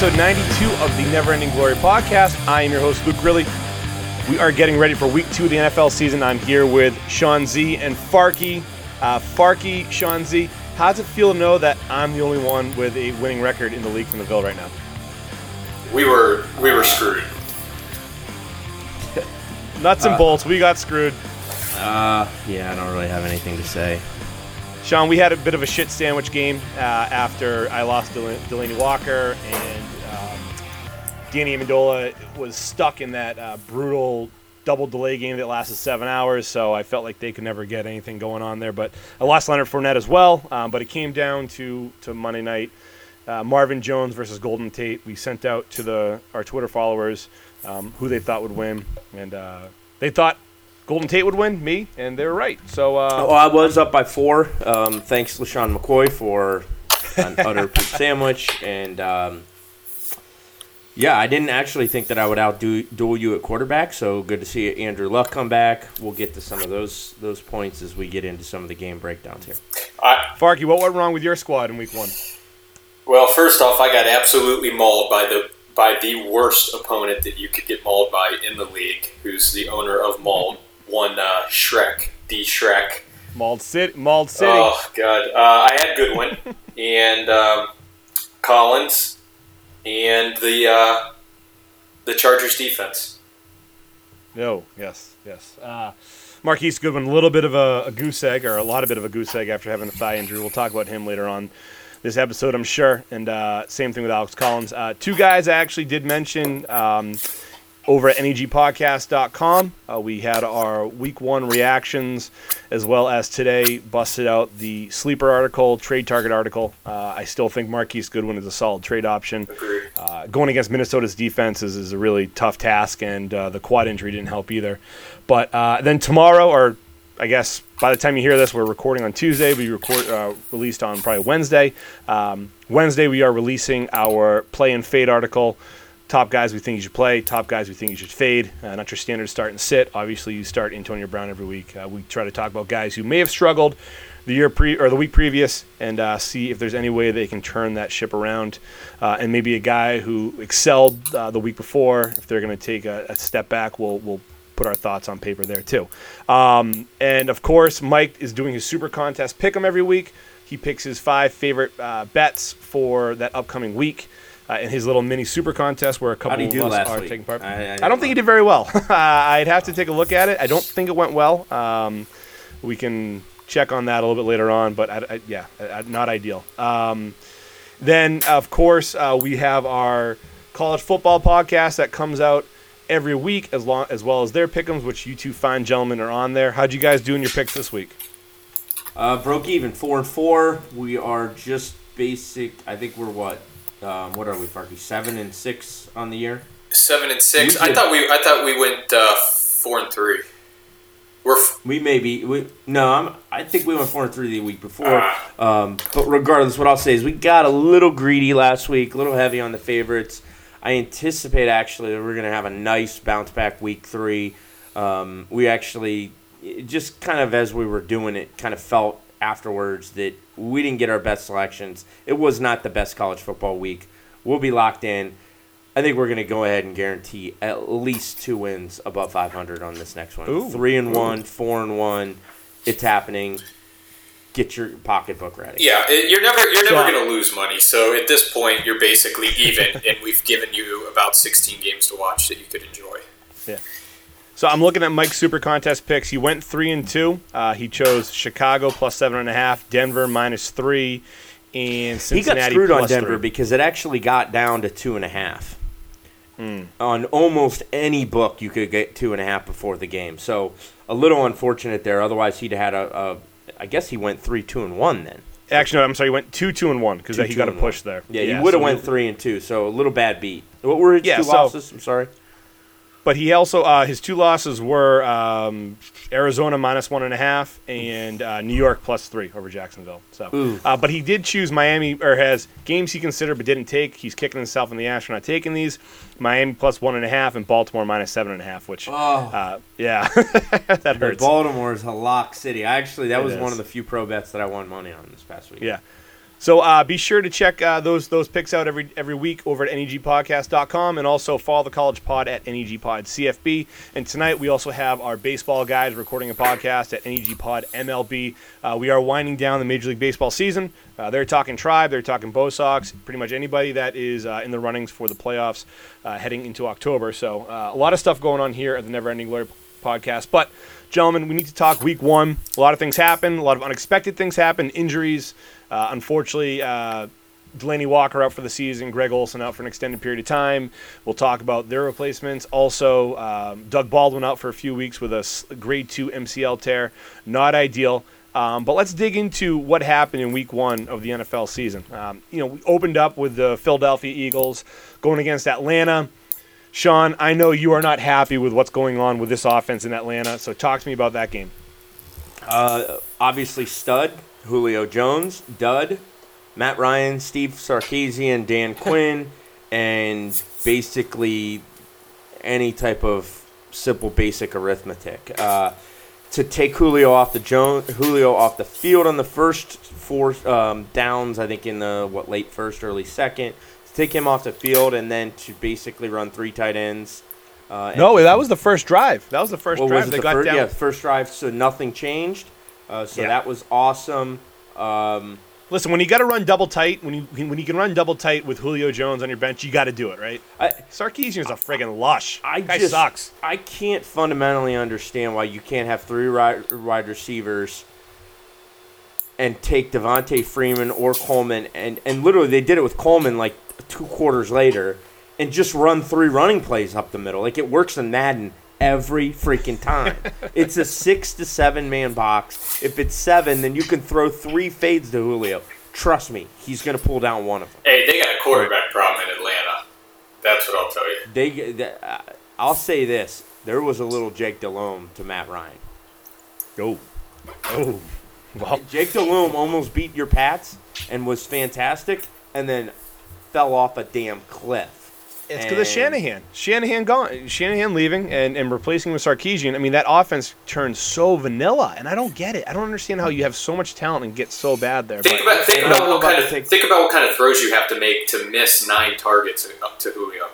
Welcome to episode 92 of the Never Ending Glory podcast. I am your host, Luke Grilly. We are getting ready for week two of the NFL season. I'm here with Sean Z and Farky. Uh, Farky, Sean Z, how does it feel to know that I'm the only one with a winning record in the league from the Ville right now? We were we were screwed. Nuts and bolts, we got screwed. Uh, yeah, I don't really have anything to say. Sean, we had a bit of a shit sandwich game uh, after I lost Del- Delanie Walker and um, Danny Amendola was stuck in that uh, brutal double delay game that lasted seven hours. So I felt like they could never get anything going on there. But I lost Leonard Fournette as well. Um, but it came down to to Monday night. Uh, Marvin Jones versus Golden Tate. We sent out to the our Twitter followers um, who they thought would win, and uh, they thought Golden Tate would win, me, and they were right. So uh, Well, I was up by four. Um, thanks, LeSean McCoy, for an utter poop sandwich. And um, yeah, I didn't actually think that I would outdo duel you at quarterback. So good to see Andrew Luck come back. We'll get to some of those those points as we get into some of the game breakdowns here. I, Farky, what went wrong with your squad in week one? well, first off, I got absolutely mauled by the by the worst opponent that you could get mauled by in the league, who's the owner of Mauled, one uh, Shrek, D Shrek. Mauled City. Mauled City. Oh God, uh, I had Goodwin and um, Collins and the uh, the Chargers defense. No. Yes. Yes. Uh, Marquise Goodwin, a little bit of a, a goose egg, or a lot of bit of a goose egg after having a thigh injury. We'll talk about him later on this episode, I'm sure. And uh, same thing with Alex Collins. Uh, two guys I actually did mention um, over at negpodcast.com. Uh, we had our week one reactions, as well as today busted out the sleeper article, trade target article. Uh, I still think Marquise Goodwin is a solid trade option. Uh, going against Minnesota's defense is, is a really tough task, and uh, the quad injury didn't help either. But uh, then tomorrow, or I guess by the time you hear this, we're recording on Tuesday. We record uh, released on probably Wednesday. Um, Wednesday, we are releasing our play and fade article. Top guys we think you should play. Top guys we think you should fade. Uh, not your standard start and sit. Obviously, you start Antonio Brown every week. Uh, we try to talk about guys who may have struggled the year pre or the week previous, and uh, see if there's any way they can turn that ship around. Uh, and maybe a guy who excelled uh, the week before, if they're going to take a, a step back, we'll we'll put our thoughts on paper there too. Um, and of course, Mike is doing his super contest pick 'em every week. He picks his five favorite uh, bets for that upcoming week. Uh, in his little mini super contest, where a couple of us are week? taking part. I- I I, don't think he did very well. uh, I'd have to take a look at it. I don't think it went well. Um, we can check on that a little bit later on, but I, I, yeah, not ideal. Um, then, of course, uh, we have our college football podcast that comes out every week, as long as well as their pick'ems, which you two fine gentlemen are on there. How'd you guys do in your picks this week? Uh, broke even four and four. We are just basic. I think we're what? Um, what are we, Farky? Seven and six on the year. Seven and six. We I thought we I thought we went uh, four and three. We're f- We may be. We, no, I'm, I think we went four and three the week before. Um, but regardless, what I'll say is we got a little greedy last week, a little heavy on the favorites. I anticipate actually that we're going to have a nice bounce back week three. Um, we actually just kind of as we were doing it, kind of felt afterwards that we didn't get our best selections. It was not the best college football week. We'll be locked in. I think we're going to go ahead and guarantee at least two wins above 500 on this next one. Ooh. Three and one, four and one. It's happening. Get your pocketbook ready. yeah. It, you're never you're never So- going to lose money. So at this point, you're basically even, and we've given you about 16 games to watch that you could enjoy. Yeah. So I'm looking at Mike's super contest picks. He went three and two. Uh, he chose Chicago plus seven and a half, Denver minus three, and Cincinnati. He got screwed on Denver three. because it actually got down to two and a half. Hmm. On almost any book, you could get two and a half before the game. So a little unfortunate there. Otherwise, he'd had a. a I guess he went three, two, and one then. Actually, no, I'm sorry. He went two, two, and one because he got a push one. there. Yeah, he would have so went three and two. So a little bad beat. What were his Yeah, two so- losses? I'm sorry. But he also uh, his two losses were um, Arizona minus one and a half and uh, New York plus three over Jacksonville. So, uh, but he did choose Miami or has games he considered but didn't take. He's kicking himself in the ass for not taking these. Miami plus one and a half and Baltimore minus seven and a half. Which, Oh. uh, yeah, that hurts. Baltimore is a lock city. I actually that It was is. one of the few pro bets that I won money on this past week. Yeah. So uh, be sure to check uh, those those picks out every every week over at negpodcast.com and also follow the College Pod at negpod CFB. And tonight we also have our baseball guys recording a podcast at negpod MLB. Uh, we are winding down the Major League Baseball season. Uh, they're talking Tribe, they're talking Bo Sox, pretty much anybody that is uh, in the runnings for the playoffs uh, heading into October. So a lot of stuff going on here at the Never Ending Glory podcast. But gentlemen, we need to talk Week One. A lot of things happen. A lot of unexpected things happen. Injuries. Uh, unfortunately, uh, Delanie Walker out for the season, Greg Olsen out for an extended period of time. We'll talk about their replacements. Also, um, Doug Baldwin out for a few weeks with a grade two MCL tear. Not ideal. Um, but let's dig into what happened in week one of the NFL season. Um, you know, we opened up with the Philadelphia Eagles going against Atlanta. Sean, I know you are not happy with what's going on with this offense in Atlanta, so talk to me about that game. Uh, obviously, stud Julio Jones, dud, Matt Ryan, Steve Sarkisian, Dan Quinn, and basically any type of simple basic arithmetic. Uh, to take Julio off the Jones, Julio off the field on the first four um, downs, I think in the what late first, early second. To take him off the field and then to basically run three tight ends. Uh, no, that was the first drive. That was the first well, drive. they the got first, down. Yeah, first drive. So nothing changed. Uh, so yeah. that was awesome. Um, Listen, when you got to run double tight, when you when you can run double tight with Julio Jones on your bench, you got to do it, right? I, Sarkisian is a friggin' lush. I Guy just, sucks. I can't fundamentally understand why you can't have three wide receivers and take Devonta Freeman or Coleman, and and literally they did it with Coleman like two quarters later, and just run three running plays up the middle. Like it works in Madden every freaking time. it's a six to seven man box. If it's seven, then you can throw three fades to Julio. Trust me, he's going to pull down one of them. Hey, they got a quarterback problem in Atlanta. That's what I'll tell you. They, they uh, I'll say this: there was a little Jake Delhomme to Matt Ryan. Oh, oh. Well. Jake Delhomme almost beat your Pats and was fantastic, and then fell off a damn cliff. It's because of Shanahan. Shanahan gone. Shanahan leaving and, and replacing with Sarkisian. I mean, that offense turns so vanilla, and I don't get it. I don't understand how you have so much talent and get so bad there. Think, but, about, think, about, what kind of, take... think about what kind of throws you have to make to miss nine targets up to Julio.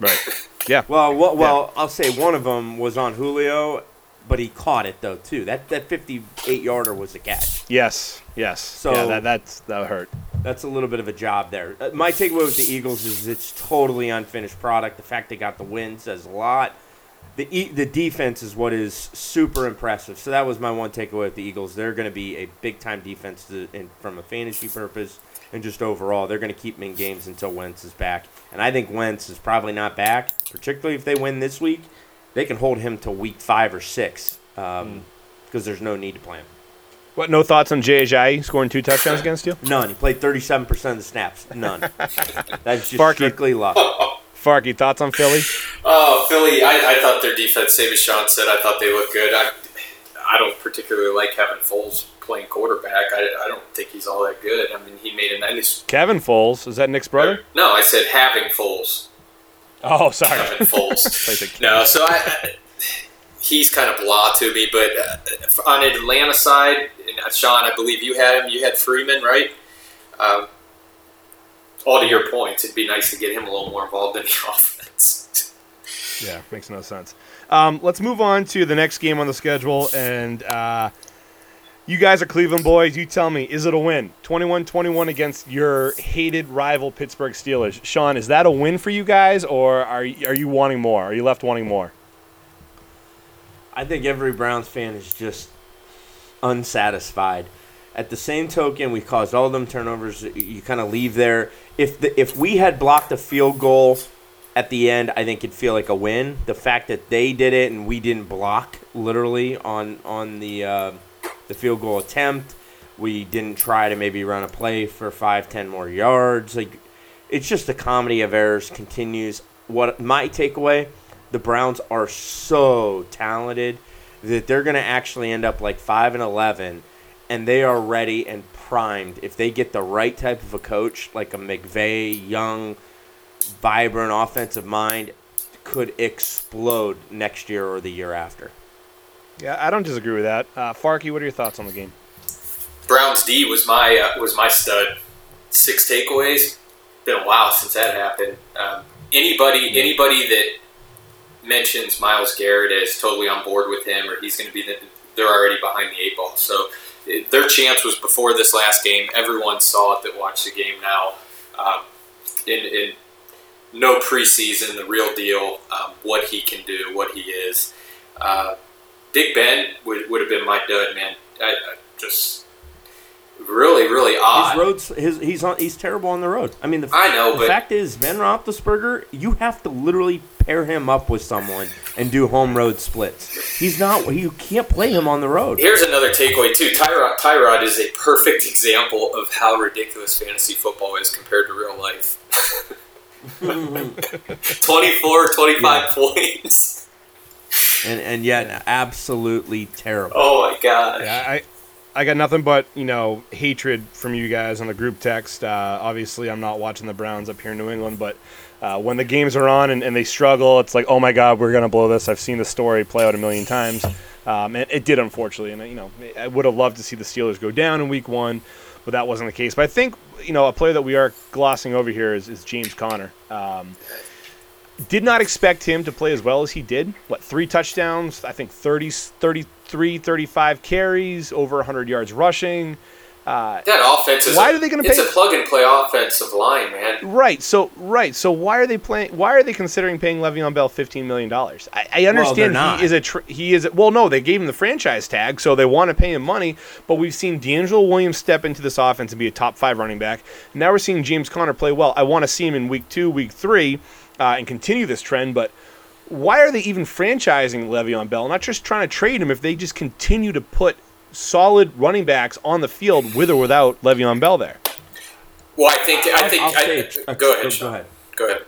Right. Yeah. well, well, well yeah. I'll say one of them was on Julio, but he caught it though too. That that 58 yarder was a catch. Yes. Yes. So yeah, that that's that hurt that's a little bit of a job there. Uh, my takeaway with the Eagles is it's totally unfinished product. The fact they got the win says a lot. The e- the defense is what is super impressive. So that was my one takeaway with the Eagles. They're going to be a big time defense to, in, from a fantasy purpose and just overall. They're going to keep them in games until Wentz is back. And I think Wentz is probably not back, particularly if they win this week. They can hold him to week five or six because um, mm. there's no need to play him. What? No thoughts on Jay Ajayi scoring two touchdowns against you? None. He played thirty-seven percent of the snaps. None. That's just Farkey. strictly luck. Farkey, thoughts on Philly? Oh, Philly! I, I thought their defense, same as Sean said, I thought they looked good. I, I don't particularly like Kevin Foles playing quarterback. I, I don't think he's all that good. I mean, he made a nice. Kevin Foles is that Nick's brother? No, I said having Foles. Oh, sorry. Kevin Foles. no, so I, he's kind of blah to me. But uh, on Atlanta side, uh, Sean, I believe you had him. You had Freeman, right? Um, all to your points, it'd be nice to get him a little more involved in the offense. yeah, makes no sense. Um, let's move on to the next game on the schedule. And uh, you guys are Cleveland boys. You tell me, is it a win? 21 21 against your hated rival Pittsburgh Steelers. Sean, is that a win for you guys, or are, are you wanting more? Are you left wanting more? I think every Browns fan is just unsatisfied. At the same token, we caused all them turnovers. You kind of leave there. If the, if we had blocked a field goal at the end, I think it'd feel like a win. The fact that they did it and we didn't block literally on on the uh, the field goal attempt, we didn't try to maybe run a play for five, ten more yards. Like it's just a comedy of errors continues. What my takeaway the Browns are so talented that they're going to actually end up like 5 and 11 and they are ready and primed if they get the right type of a coach like a McVay, young, vibrant offensive mind could explode next year or the year after. Yeah, I don't disagree with that. Uh, Farkey, what are your thoughts on the game? Browns D was my uh, was my stud. Six takeaways. Been a while since that happened. Um, anybody anybody that mentions Myles Garrett is totally on board with him, or he's going to be the, they're already behind the eight ball. So it, their chance was before this last game. Everyone saw it that watched the game now. Um, in, in no preseason, the real deal, um, what he can do, what he is. Uh, Big Ben would, would have been my dud, man. I, I just really, really odd. His roads, his he's on, he's terrible on the road. I mean, the, I know, the fact is, Ben Roethlisberger, you have to literally pair him up with someone and do home road splits. He's not. You can't play him on the road. here's another takeaway too. Tyrod, Tyrod is a perfect example of how ridiculous fantasy football is compared to real life. 24, 25 points. and and yet absolutely terrible. Oh my god. Yeah, I, I got nothing but you know hatred from you guys on the group text. Uh, obviously, I'm not watching the Browns up here in New England, but uh, when the games are on and, and they struggle, it's like, oh my God, we're gonna blow this. I've seen the story play out a million times, um, and it did unfortunately. And you know, I would have loved to see the Steelers go down in Week One, but that wasn't the case. But I think you know a player that we are glossing over here is, is James Conner. Um, did not expect him to play as well as he did. What, three touchdowns? I think 30, 33, 35 carries, over 100 yards rushing. Uh, That offense is Why a, are they gonna It's pay- a plug and play offensive line, man. right. So right. So why are they playing? Why are they considering paying Le'Veon Bell fifteen million dollars? I, I understand not. he is a tr- he is a, well. No, they gave him the franchise tag, so they want to pay him money. But we've seen DeAngelo Williams step into this offense and be a top five running back. Now we're seeing James Conner play well. I want to see him in week two, week three, uh, and continue this trend. But why are they even franchising Le'Veon Bell? Not just trying to trade him if they just continue to put solid running backs on the field with or without Le'Veon Bell there. Well, I think I think I'll I, say it. go ahead. Go, Sean. ahead. Go ahead.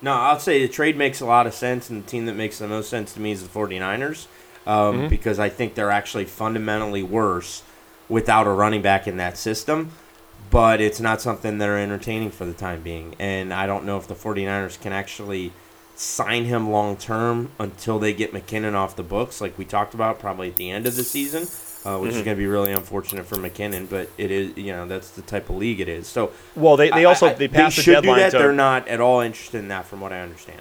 No, I'll say the trade makes a lot of sense, and the team that makes the most sense to me is the 49ers um, Mm-hmm. because I think they're actually fundamentally worse without a running back in that system. But it's not something they're entertaining for the time being. And I don't know if the 49ers can actually sign him long term until they get McKinnon off the books, like we talked about, probably at the end of the season, uh, which is Mm-hmm. going to be really unfortunate for McKinnon. But it is, you know, that's the type of league it is. So Well, they, they also I- they passed the deadline do that. to They're not at all interested in that, from what I understand.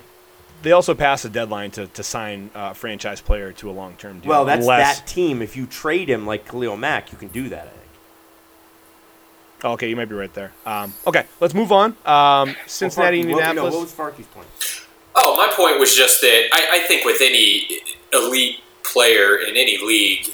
they also passed the deadline to, to sign a franchise player to a long term deal. Well, that's unless, that team. If you trade him like Khalil Mack, you can do that. I think. Oh, okay, you might be right there. Um, okay, let's move on. Um, Cincinnati, Well, Farkey, what- Indianapolis. no, what was Farkey's point? Oh, my point was just that I, I think with any elite player in any league,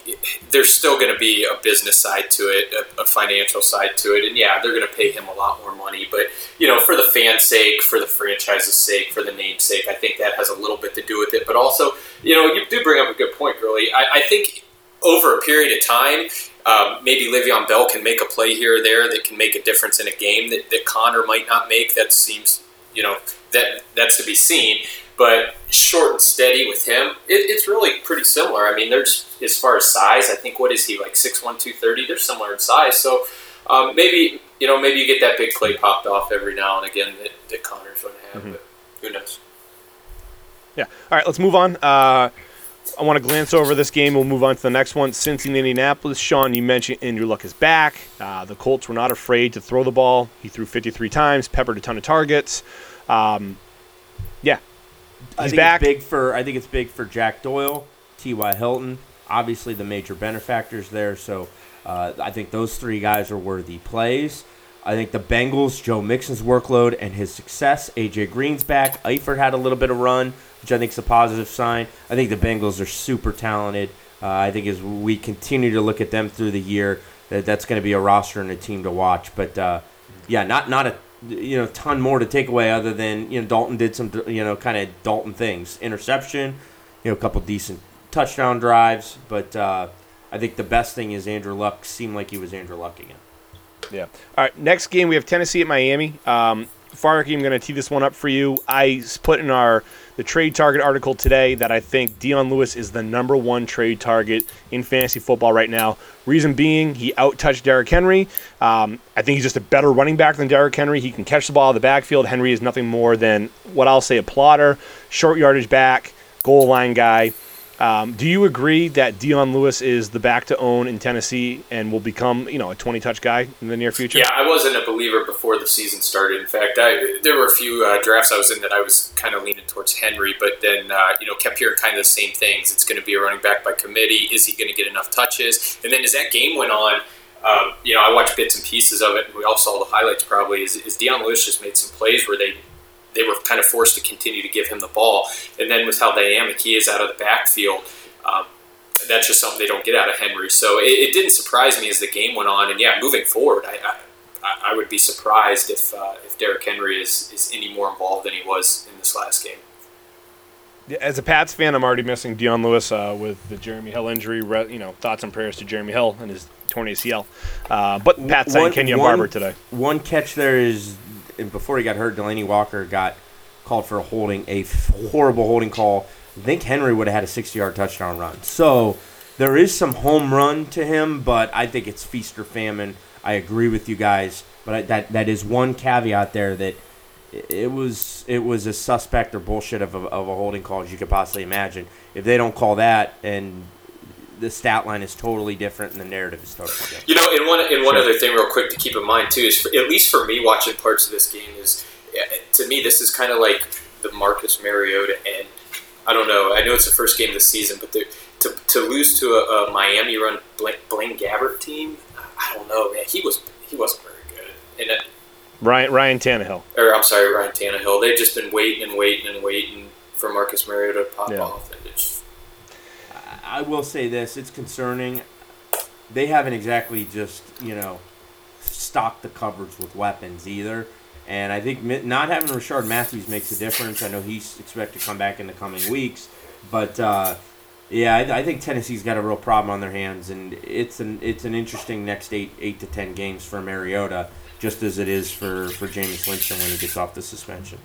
there's still going to be a business side to it, a, a financial side to it, and yeah, they're going to pay him a lot more money. But you know, for the fans' sake, for the franchise's sake, for the name's sake, I think that has a little bit to do with it. But also, you know, you do bring up a good point, Gurley. I, I think over a period of time, um, maybe Le'Veon Bell can make a play here or there that can make a difference in a game that, that Connor might not make. That seems, you know, that that's to be seen. But short and steady with him, it, it's really pretty similar. I mean, there's as far as size, I think what is he like six one two thirty? They're similar in size, so um, maybe you know maybe you get that big play popped off every now and again that, that Connor's to have. But who knows? Yeah. All right, let's move on. Uh, I want to glance over this game. We'll move on to the next one. Since in Indianapolis. Sean, you mentioned Andrew Luck is back. Uh, the Colts were not afraid to throw the ball. He threw 53 times, peppered a ton of targets. Um, yeah, I think back. It's big for I think it's big for Jack Doyle, T.Y. Hilton, obviously the major benefactors there. So uh, I think those three guys are worthy plays. I think the Bengals, Joe Mixon's workload and his success. AJ Green's back. Eifert had a little bit of run, which I think is a positive sign. I think the Bengals are super talented. Uh, I think as we continue to look at them through the year, that that's going to be a roster and a team to watch. But uh, yeah, not not a you know ton more to take away other than you know Dalton did some you know kind of Dalton things, interception, you know a couple decent touchdown drives. But uh, I think the best thing is Andrew Luck seemed like he was Andrew Luck again. Yeah. All right. Next game, we have Tennessee at Miami. Um, Farki, I'm going to tee this one up for you. I put in our the trade target article today that I think Dion Lewis is the number one trade target in fantasy football right now. Reason being, he outtouched Derrick Henry. Um, I think he's just a better running back than Derrick Henry. He can catch the ball out of the backfield. Henry is nothing more than what I'll say a plotter, short yardage back, goal line guy. Um, do you agree that Dion Lewis is the back to own in Tennessee and will become, you know, a 20 touch guy in the near future? Yeah, I wasn't a believer before the season started. In fact, I, there were a few uh, drafts I was in that I was kind of leaning towards Henry, but then uh, you know kept hearing kind of the same things. It's going to be a running back by committee. Is he going to get enough touches? And then as that game went on, um, you know, I watched bits and pieces of it, and we all saw the highlights. Probably is, is Dion Lewis just made some plays where they they were kind of forced to continue to give him the ball, and then with how dynamic he is out of the backfield. Um, that's just something they don't get out of Henry. So it, it, didn't surprise me as the game went on. And yeah, moving forward, I, I, I would be surprised if uh, if Derrick Henry is, is any more involved than he was in this last game. As a Pats fan, I'm already missing Dion Lewis uh, with the Jeremy Hill injury. You know, thoughts and prayers to Jeremy Hill and his torn ACL. Uh, but Pat signed Kenjon Barner today. One catch there is, before he got hurt, Delanie Walker got called for a holding, a horrible holding call I think Henry would have had a 60 yard touchdown run. So there is some home run to him, but I think it's feast or famine. I agree with you guys, but I, that that is one caveat there that it was it was as suspect or bullshit of a, of a holding call as you could possibly imagine. If they don't call that and the stat line is totally different and the narrative is totally different. You know, and one and one sure. other thing, real quick, to keep in mind too is for, at least for me watching parts of this game is to me this is kind of like the Marcus Mariota and I don't know. I know it's the first game of the season, but to to lose to a, a Miami run Blaine, Blaine Gabbert team, I don't know, man. He was he wasn't very good. And it, Ryan Ryan Tannehill, or I'm sorry, Ryan Tannehill. They've just been waiting and waiting and waiting for Marcus Mariota to pop yeah. off, and it's. I will say this: it's concerning. They haven't exactly just you know stocked the cupboards with weapons either. And I think not having Rishard Matthews makes a difference. I know he's expected to come back in the coming weeks, but uh, yeah, I, I, think Tennessee's got a real problem on their hands, and it's an it's an interesting next eight eight to ten games for Mariota, just as it is for for Jameis Winston when he gets off the suspension.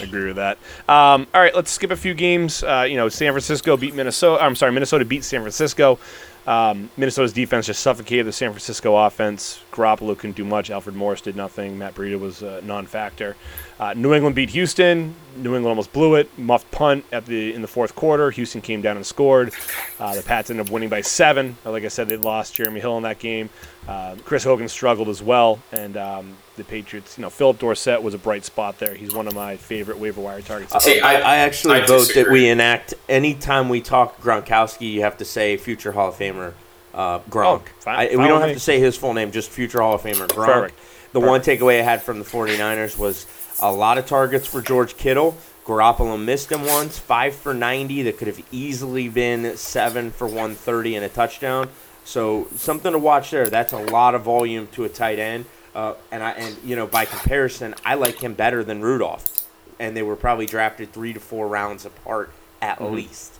I agree with that. Um, all right, let's skip a few games. Uh, you know, San Francisco beat Minnesota. I'm sorry, Minnesota beat San Francisco. Um, Minnesota's defense just suffocated the San Francisco offense. Garoppolo couldn't do much. Alfred Morris did nothing. Matt Breida was a non-factor. Uh, New England beat Houston. New England almost blew it. Muffed punt at the in the fourth quarter. Houston came down and scored. Uh, the Pats ended up winning by seven. Like I said, they lost Jeremy Hill in that game. Uh, Chris Hogan struggled as well, and um, the Patriots. You know, Phillip Dorsett was a bright spot there. He's one of my favorite waiver wire targets. See, I, I, actually I vote that we enact anytime we talk Gronkowski, you have to say future Hall of Famer uh, Gronk. Oh, fine, I, we don't have me. to say his full name, just future Hall of Famer Gronk. Perfect. The Perfect. one takeaway I had from the 49ers was a lot of targets for George Kittle. Garoppolo missed him once, five for 90. That could have easily been seven for 130 and a touchdown. So something to watch there. That's a lot of volume to a tight end. Uh, and I and you know by comparison, I like him better than Rudolph, and they were probably drafted three to four rounds apart at mm-hmm. least.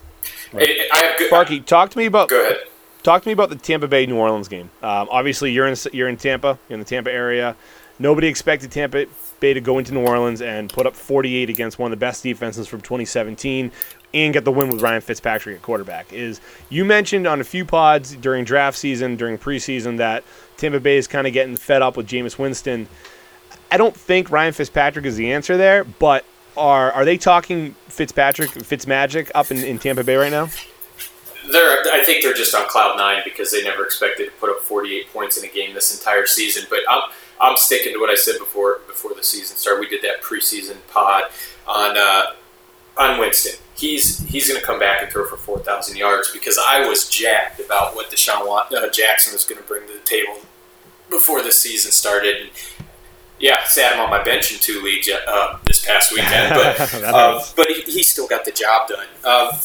Right. Hey, I have good, Sparky, talk to me about. Go ahead. Talk to me about the Tampa Bay New Orleans game. Um, obviously, you're in you're in Tampa, you're in the Tampa area. Nobody expected Tampa Bay to go into New Orleans and put up 48 against one of the best defenses from 2017 and get the win with Ryan Fitzpatrick at quarterback. Is you mentioned on a few pods during draft season, during preseason, that Tampa Bay is kind of getting fed up with Jameis Winston. I don't think Ryan Fitzpatrick is the answer there, but are are they talking Fitzpatrick, Fitzmagic up in, in Tampa Bay right now? They're, I think they're just on cloud nine because they never expected to put up 48 points in a game this entire season. But I'm, I'm sticking to what I said before before the season started. We did that preseason pod on uh, on Winston. He's he's going to come back and throw for 4,000 yards because I was jacked about what DeSean uh, Jackson was going to bring to the table before the season started. And yeah, sat him on my bench in two leagues uh, this past weekend, but uh, but he, he, still got the job done. Uh,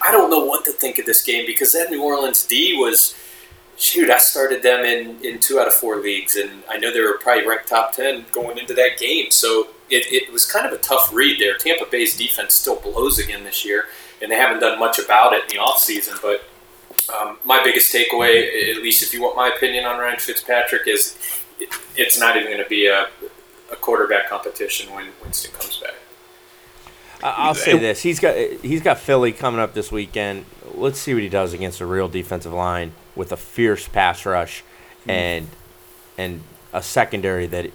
I don't know what to think of this game because that New Orleans D was shoot, I started them in, in two out of four leagues, and I know they were probably ranked top 10 going into that game. So it, it was kind of a tough read there. Tampa Bay's defense still blows again this year, and they haven't done much about it in the offseason. But um, my biggest takeaway, at least if you want my opinion on Ryan Fitzpatrick, is it, it's not even going to be a, a quarterback competition when Winston comes back. I'll say this: he's got he's got Philly coming up this weekend. Let's see what he does against a real defensive line with a fierce pass rush mm-hmm. and and a secondary that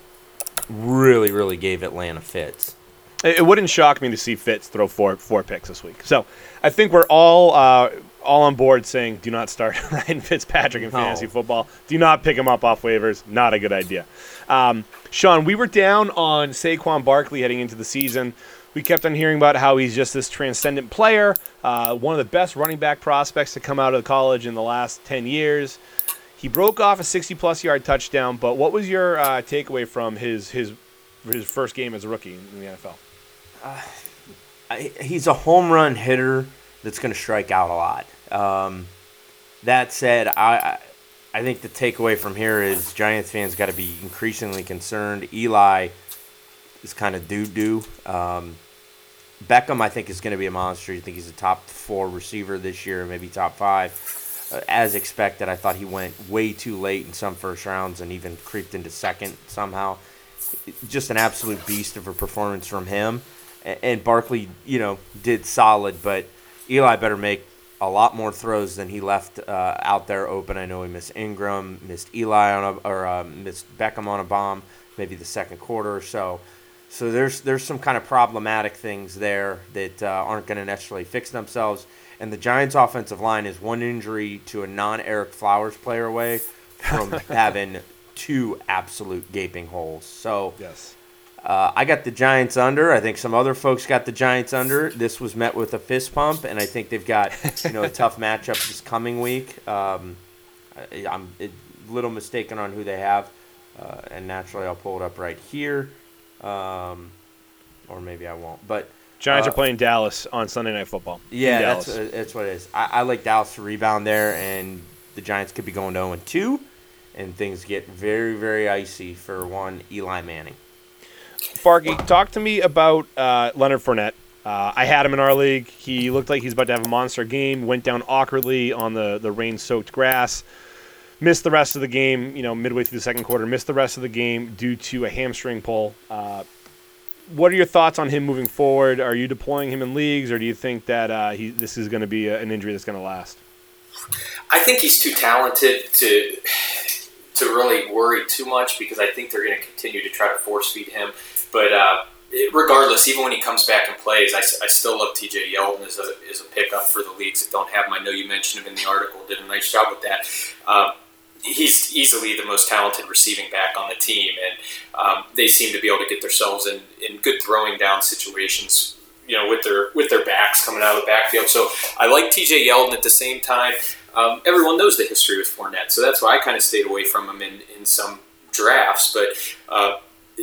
really really gave Atlanta fits. It, it wouldn't shock me to see Fitz throw four four picks this week. So I think we're all uh, all on board saying do not start Ryan Fitzpatrick in No. fantasy football. Do not pick him up off waivers. Not a good idea. Um, Sean, we were down on Saquon Barkley heading into the season. We kept on hearing about how he's just this transcendent player, uh, one of the best running back prospects to come out of college in the last 10 years. He broke off a 60 plus yard touchdown, but what was your uh, takeaway from his, his, his first game as a rookie in the NFL? I, he's a home run hitter that's going to strike out a lot. Um, that said, I, I I think the takeaway from here is Giants fans got to be increasingly concerned. Eli is kind of doo doo. Um, Beckham, I think, is going to be a monster. I think he's a top four receiver this year, maybe top five. Uh, as expected, I thought he went way too late in some first rounds and even creeped into second somehow. Just an absolute beast of a performance from him. And Barkley, you know, did solid, but Eli better make a lot more throws than he left uh, out there open. I know he missed Ingram, missed Eli on a, or uh, missed Beckham on a bomb, maybe the second quarter or so. So there's there's some kind of problematic things there that uh, aren't going to necessarily fix themselves. And the Giants' offensive line is one injury to a non-Ereck Flowers player away from having two absolute gaping holes. So Yes. uh, I got the Giants under. I think some other folks got the Giants under. This was met with a fist pump, and I think they've got you know a tough matchup this coming week. Um, I, I'm a little mistaken on who they have, uh, and naturally I'll pull it up right here, um, or maybe I won't. But Giants Uh, are playing Dallas on Sunday Night Football. yeah, that's that's what it is. I, I like Dallas to rebound there, and the Giants could be going to 0 and 2, and things get very very icy for one Eli Manning. Barky, talk to me about uh, Leonard Fournette. Uh, I had him in our league. He looked like he's about to have a monster game. Went down awkwardly on the, the rain soaked grass. Missed the rest of the game, you know, midway through the second quarter. Missed the rest of the game due to a hamstring pull. Uh, what are your thoughts on him moving forward? Are you deploying him in leagues, or do you think that uh, he, this is going to be a, an injury that's going to last? I think he's too talented to to really worry too much because I think they're going to continue to try to force feed him. But uh, regardless, even when he comes back and plays, I still love T.J. Yeldon as a as a pickup for the leagues that don't have him. I know you mentioned him in the article. Did a nice job with that. Um, he's easily the most talented receiving back on the team, and um, they seem to be able to get themselves in, in good throwing down situations. You know, with their with their backs coming out of the backfield. So I like T.J. Yeldon at the same time. Um, everyone knows the history with Fournette, so that's why I kind of stayed away from him in, in some drafts. But uh,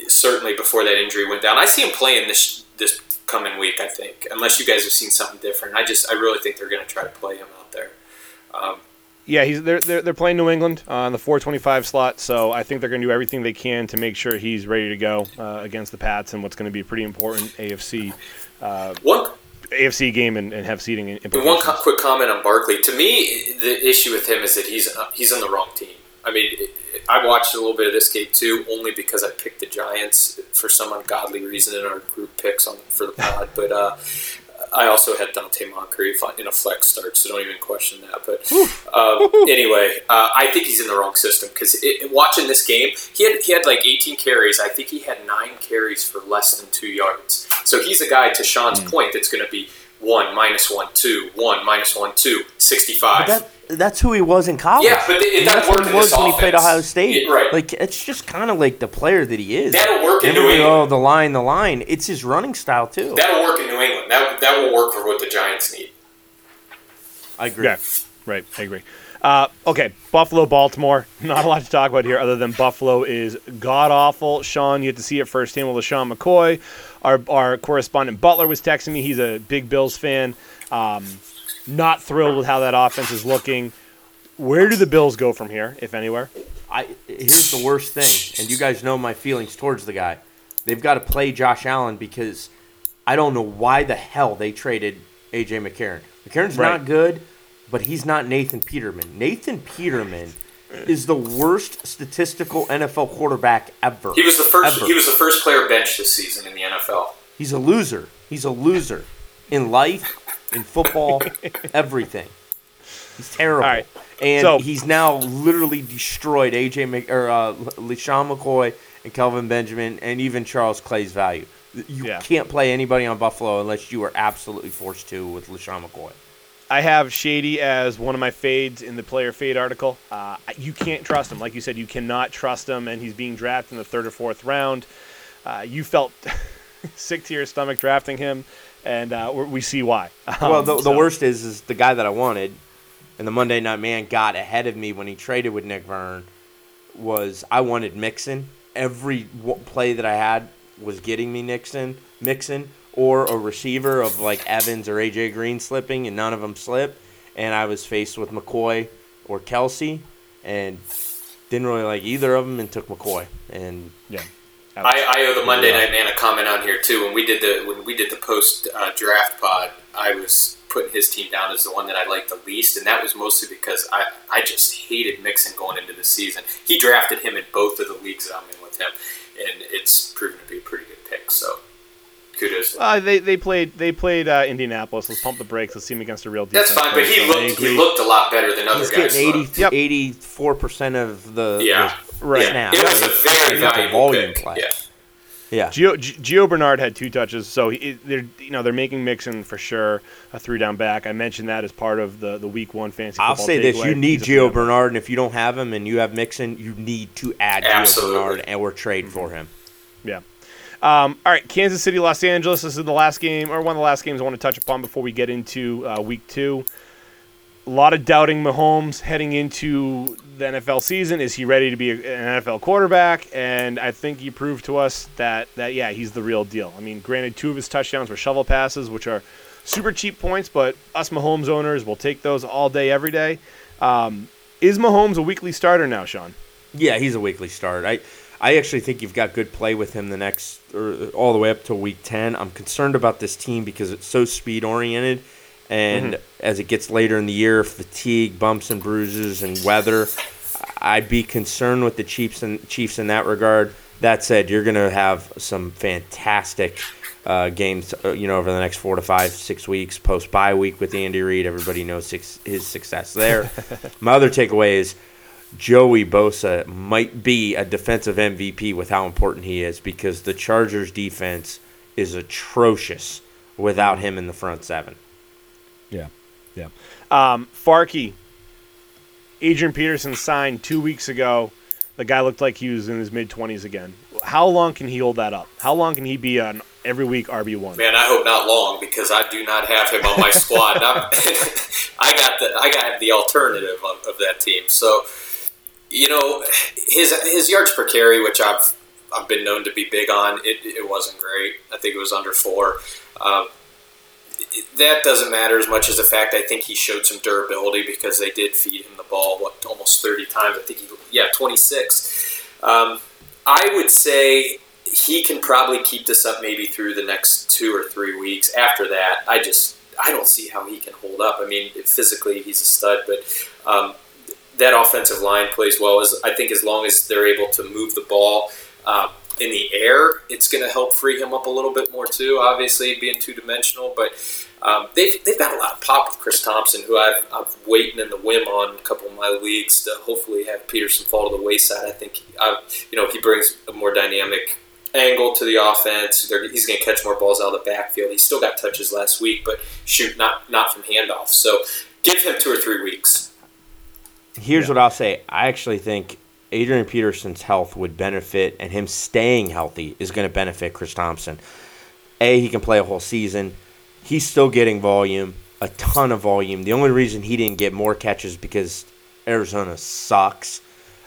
certainly before that injury went down, I see him playing this this coming week. I think, unless you guys have seen something different, I just I really think they're going to try to play him out there. Um, Yeah, he's they're, they're, they're playing New England uh, on the 425 slot, so I think they're going to do everything they can to make sure he's ready to go uh, against the Pats and what's going to be a pretty important AFC one AFC game and, and have seating And one co- quick comment on Barkley. To me, the issue with him is that he's uh, he's on the wrong team. I mean, I watched a little bit of this game too, only because I picked the Giants for some ungodly reason in our group picks on for the pod. But uh, I also had Donte Moncrief in a flex start, so don't even question that. But um, anyway, uh, I think he's in the wrong system because watching this game, he had he had like 18 carries. I think he had nine carries for less than two yards. So he's a guy, to Sean's point, that's going to be one minus one two one minus one two 65. That, that's who he was in college. Yeah, but it- that that's worked what he was this when he played. Ohio State. Yeah, right. Like it's just kind of like the player that he is. That'll work in New England. Oh, the line, the line. It's his running style too. That'll work in New England. That that will work for what the Giants need. I agree. Yeah, right. I agree. Uh, okay, Buffalo, Baltimore. Not a lot to talk about here other than Buffalo is god awful. Sean, you had to see it firsthand with LeSean McCoy. Our, our correspondent Butler was texting me. He's a big Bills fan. Um, not thrilled with how that offense is looking. Where do the Bills go from here, if anywhere? I here's the worst thing, and you guys know my feelings towards the guy. They've got to play Josh Allen because I don't know why the hell they traded AJ McCarron. McCarron's Right. not good, but he's not Nathan Peterman. Nathan Peterman is the worst statistical NFL quarterback ever. He was the first. Ever. He was the first player benched this season in the NFL. He's a loser. He's a loser in life, in football, everything. He's terrible. Right. And So- he's now literally destroyed AJ Mc, or uh, McCoy and Kelvin Benjamin and even Charles Clay's value. You Yeah. can't play anybody on Buffalo unless you are absolutely forced to with LeSean McCoy. I have Shady as one of my fades in the player fade article. Uh, you can't trust him. Like you said, you cannot trust him, and he's being drafted in the third or fourth round. Uh, you felt sick to your stomach drafting him, and uh, we we see why. well, Um, the, the so- worst is, is the guy that I wanted, and the Monday Night Man got ahead of me when he traded with Nick Vern. Was I wanted Mixon? Every w- play that I had was getting me Nixon, Mixon, or a receiver of like Evans or AJ Green slipping, and none of them slipped. And I was faced with McCoy or Kelce, and didn't really like either of them, and took McCoy. And Yeah. I, I owe the Monday Night Man a comment on here too. When we did the when we did the post uh, draft pod, I was putting his team down as the one that I liked the least, and that was mostly because I, I just hated Mixon going into the season. He drafted him in both of the leagues that I'm in with him, and it's proven to be a pretty good pick. So kudos. Uh, they they played they played uh, Indianapolis. Let's pump the brakes. Let's see him against a real defense. That's fine, but he looked he looked a lot better than other he's guys. getting looked. 80, Yep. 84% of the, Yeah. the Right. snaps. It was a very It's valuable volume pick. play. Yeah. Yeah. Gio, Gio Bernard had two touches, so he, they're you know they're making Mixon for sure a three down back. I mentioned that as part of the, the week one fantasy. I'll say this: takeaway. you need He's Gio Bernard, and if you don't have him and you have Mixon, you need to add Gio Bernard and or trade for him. Yeah. Um, all right, Kansas City, Los Angeles. This is the last game, or one of the last games I want to touch upon before we get into uh, week two. A lot of doubting Mahomes heading into the NFL season. Is he ready to be an NFL quarterback? And I think he proved to us that that yeah, he's the real deal. I mean, granted, two of his touchdowns were shovel passes, which are super cheap points, but us Mahomes owners will take those all day, every day. Um, is Mahomes a weekly starter now, Sean? Yeah, he's a weekly starter. I, I actually think you've got good play with him the next, or all the way up to week ten. I'm concerned about this team because it's so speed oriented, and as it gets later in the year, fatigue, bumps and bruises, and weather, I'd be concerned with the Chiefs and Chiefs in that regard. That said, you're going to have some fantastic uh, games, uh, you know, over the next four to five, six weeks post bye week with Andy Reid. Everybody knows six, his success there. My other takeaway is Joey Bosa might be a defensive MVP with how important he is because the Chargers defense is atrocious without him in the front seven. Yeah, yeah. Um, Farkey, Adrian Peterson signed two weeks ago. The guy looked like he was in his mid twenties again. How long can he hold that up? How long can he be on every week RB one? Man, I hope not long because I do not have him on my squad. I got the I got the alternative of, of that team. So, you know, his his yards per carry, which I've I've been known to be big on, it, it wasn't great. I think it was under four. Um, that doesn't matter as much as the fact I think he showed some durability because they did feed him the ball what almost thirty times. I think he yeah twenty six. Um, I would say he can probably keep this up maybe through the next two or three weeks. After that, I just I don't see how he can hold up. I mean, physically he's a stud, but um, that offensive line plays well. As I think as long as they're able to move the ball uh, in the air, it's going to help free him up a little bit more too. Obviously, being two dimensional, but um, they've, they've got a lot of pop with Chris Thompson, who I've, I've waiting in the whim on a couple of my leagues to hopefully have Peterson fall to the wayside. I think uh, you know he brings a more dynamic angle to the offense. They're, he's going to catch more balls out of the backfield. He still got touches last week, but shoot, not not from handoffs. So give him two or three weeks. Here's what I'll say. I actually think Adrian Peterson's health would benefit, and him staying healthy is going to benefit Chris Thompson. A, he can play a whole season. He's still getting volume, a ton of volume. The only reason he didn't get more catches because Arizona sucks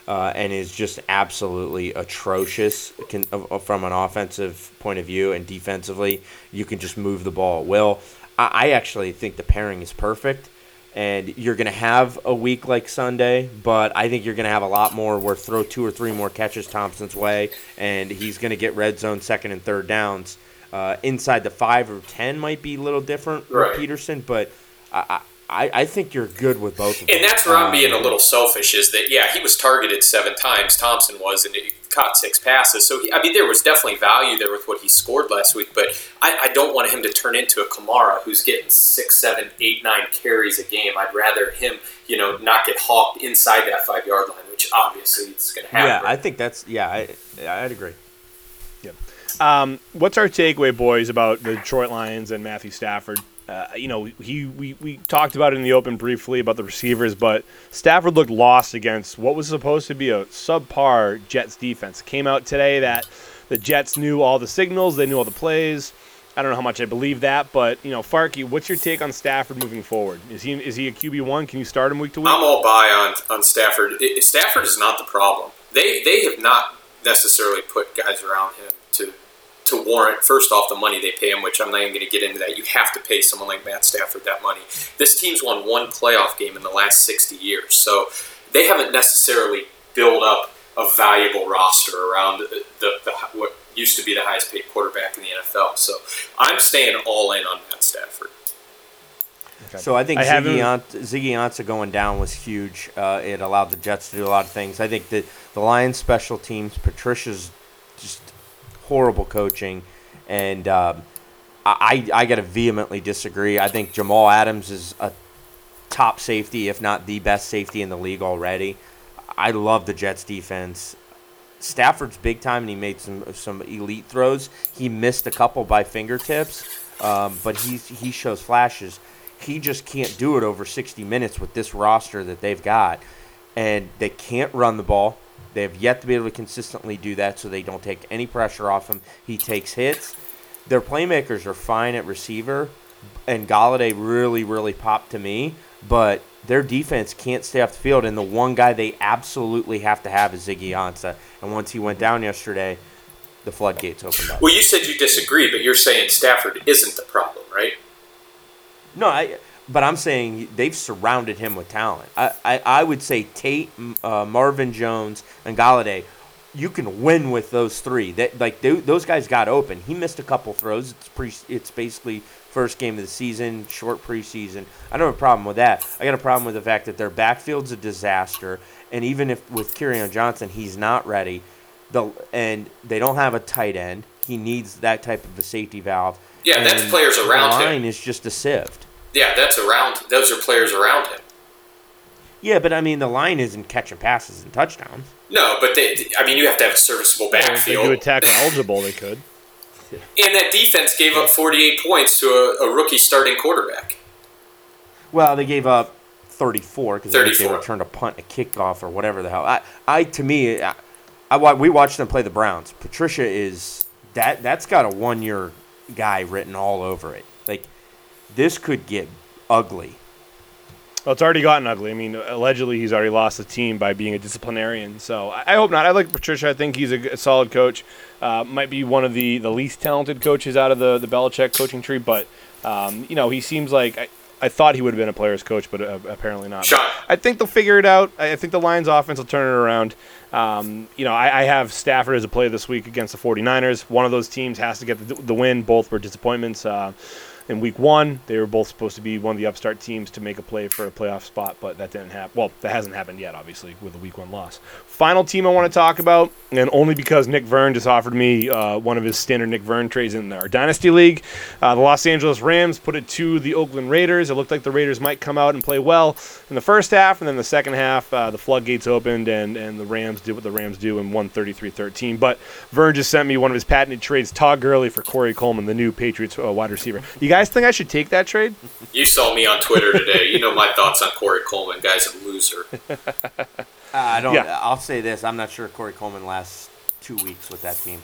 uh, and is just absolutely atrocious can, uh, from an offensive point of view and defensively. You can just move the ball at will. I, I actually think the pairing is perfect and you're going to have a week like Sunday, but I think you're going to have a lot more where throw two or three more catches Thompson's way, and he's going to get red zone second and third downs. Uh, inside the five or ten might be a little different Right. with Peterson, but I, I, I think you're good with both of them. And that's where I'm Um, being a little selfish. Is that yeah, he was targeted seven times. Thompson was, and he caught six passes. So he, I mean, there was definitely value there with what he scored last week. But I, I don't want him to turn into a Kamara who's getting six, seven, eight, nine carries a game. I'd rather him, you know, not get hawked inside that five yard line, which obviously is going to happen. Yeah, I think that's yeah, I I'd agree. Um, what's our takeaway, boys, about the Detroit Lions and Matthew Stafford? Uh, you know, he we, we talked about it in the open briefly about the receivers, but Stafford looked lost against what was supposed to be a subpar Jets defense. came out today that the Jets knew all the signals, they knew all the plays. I don't know how much I believe that, but you know, Farkey, what's your take on Stafford moving forward? Is he is he a QB one? Can you start him week to week? I'm all buy on on Stafford. It, Stafford is not the problem. They they have not necessarily put guys around him to to warrant first off the money they pay him, which I'm not even going to get into that. You have to pay someone like Matt Stafford that money. This team's won one playoff game in the last 60 years, so they haven't necessarily built up a valuable roster around the, the, the what used to be the highest paid quarterback in the NFL. So I'm staying all in on Matt Stafford. Okay. So I think I Ziggy, Ant- Ziggy Ansah going down was huge. Uh, it allowed the Jets to do a lot of things. I think that the Lions special teams, Patricia's just horrible coaching, and um, I I got to vehemently disagree. I think Jamal Adams is a top safety, if not the best safety in the league already. I love the Jets defense. Stafford's big time, and he made some some elite throws. He missed a couple by fingertips, um, but he he shows flashes. He just can't do it over 60 minutes with this roster that they've got, and they can't run the ball. They have yet to be able to consistently do that, so they don't take any pressure off him. He takes hits. Their playmakers are fine at receiver, and Golladay really, really popped to me. But their defense can't stay off the field, and the one guy they absolutely have to have is Ziggy Ansah. And once he went down yesterday, the floodgates opened up. Well, you said you disagree, but you're saying Stafford isn't the problem, right? No, I. But I'm saying they've surrounded him with talent. I, I, I would say Tate, uh, Marvin Jones, and Golladay. You can win with those three. That like they, those guys got open. He missed a couple throws. It's pre, It's basically first game of the season, short preseason. I don't have a problem with that. I got a problem with the fact that their backfield's a disaster, and even if with Kerryon Johnson, he's not ready. The and they don't have a tight end. He needs that type of a safety valve. Yeah, and that's players around the line him. is just a sift. Yeah, that's around. Those are players around him. Yeah, but I mean, the line isn't catching passes and touchdowns. No, but they. I mean, you have to have a serviceable backfield. If they do attack eligible, they could. And that defense gave up 48 points to a, a rookie starting quarterback. Well, they gave up 34 because they returned a punt, a kickoff, or whatever the hell. I, I to me, I, I, we watched them play the Browns. Patricia is that that's got a one year guy written all over it. Like this could get ugly. Well, it's already gotten ugly. I mean, allegedly he's already lost the team by being a disciplinarian. So I, hope not. I like Patricia. I think he's a, a solid coach. Uh, might be one of the, the least talented coaches out of the the Belichick coaching tree, but um, you know he seems like I, I thought he would have been a player's coach, but uh, apparently not. I think they'll figure it out. I think the Lions offense will turn it around. Um, you know, I, I, have Stafford as a play this week against the 49ers. One of those teams has to get the, the win. Both were disappointments. Uh, in week one. They were both supposed to be one of the upstart teams to make a play for a playoff spot, but that didn't happen. Well, that hasn't happened yet, obviously, with a week one loss. Final team I want to talk about, and only because Nick Vern just offered me uh, one of his standard Nick Vern trades in our Dynasty League. Uh, the Los Angeles Rams put it to the Oakland Raiders. It looked like the Raiders might come out and play well in the first half, and then the second half, uh, the floodgates opened, and, and the Rams did what the Rams do and won 33 13. But Vern just sent me one of his patented trades Todd Gurley for Corey Coleman, the new Patriots uh, wide receiver. You guys think I should take that trade? You saw me on Twitter today. you know my thoughts on Corey Coleman. Guy's a loser. uh, I don't. Yeah. I'll say this: I'm not sure Corey Coleman lasts two weeks with that team.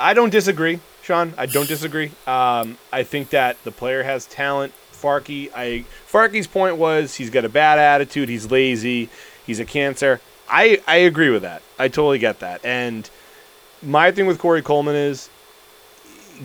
I don't disagree, Sean. I don't disagree. Um, I think that the player has talent. Farkey, I Farkey's point was he's got a bad attitude. He's lazy. He's a cancer. I I agree with that. I totally get that. And my thing with Corey Coleman is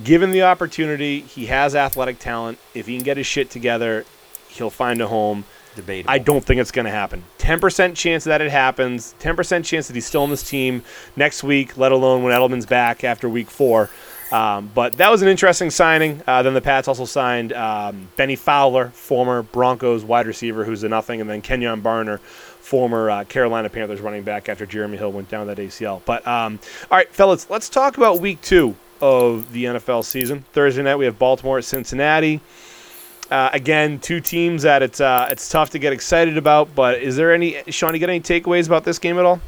given the opportunity, he has athletic talent. If he can get his shit together, he'll find a home. Debatable. I don't think it's going to happen. 10% chance that it happens. 10% chance that he's still on this team next week, let alone when Edelman's back after week four. Um, but that was an interesting signing. Uh, then the Pats also signed um, Bennie Fowler, former Broncos wide receiver, who's a nothing, and then Kenjon Barner, former uh, Carolina Panthers running back after Jeremy Hill went down that ACL. But um, all right, fellas, let's talk about week two of the NFL season. Thursday night we have Baltimore at Cincinnati. Uh, again, two teams that it's uh, it's tough to get excited about. But is there any Sean? You get any takeaways about this game at all?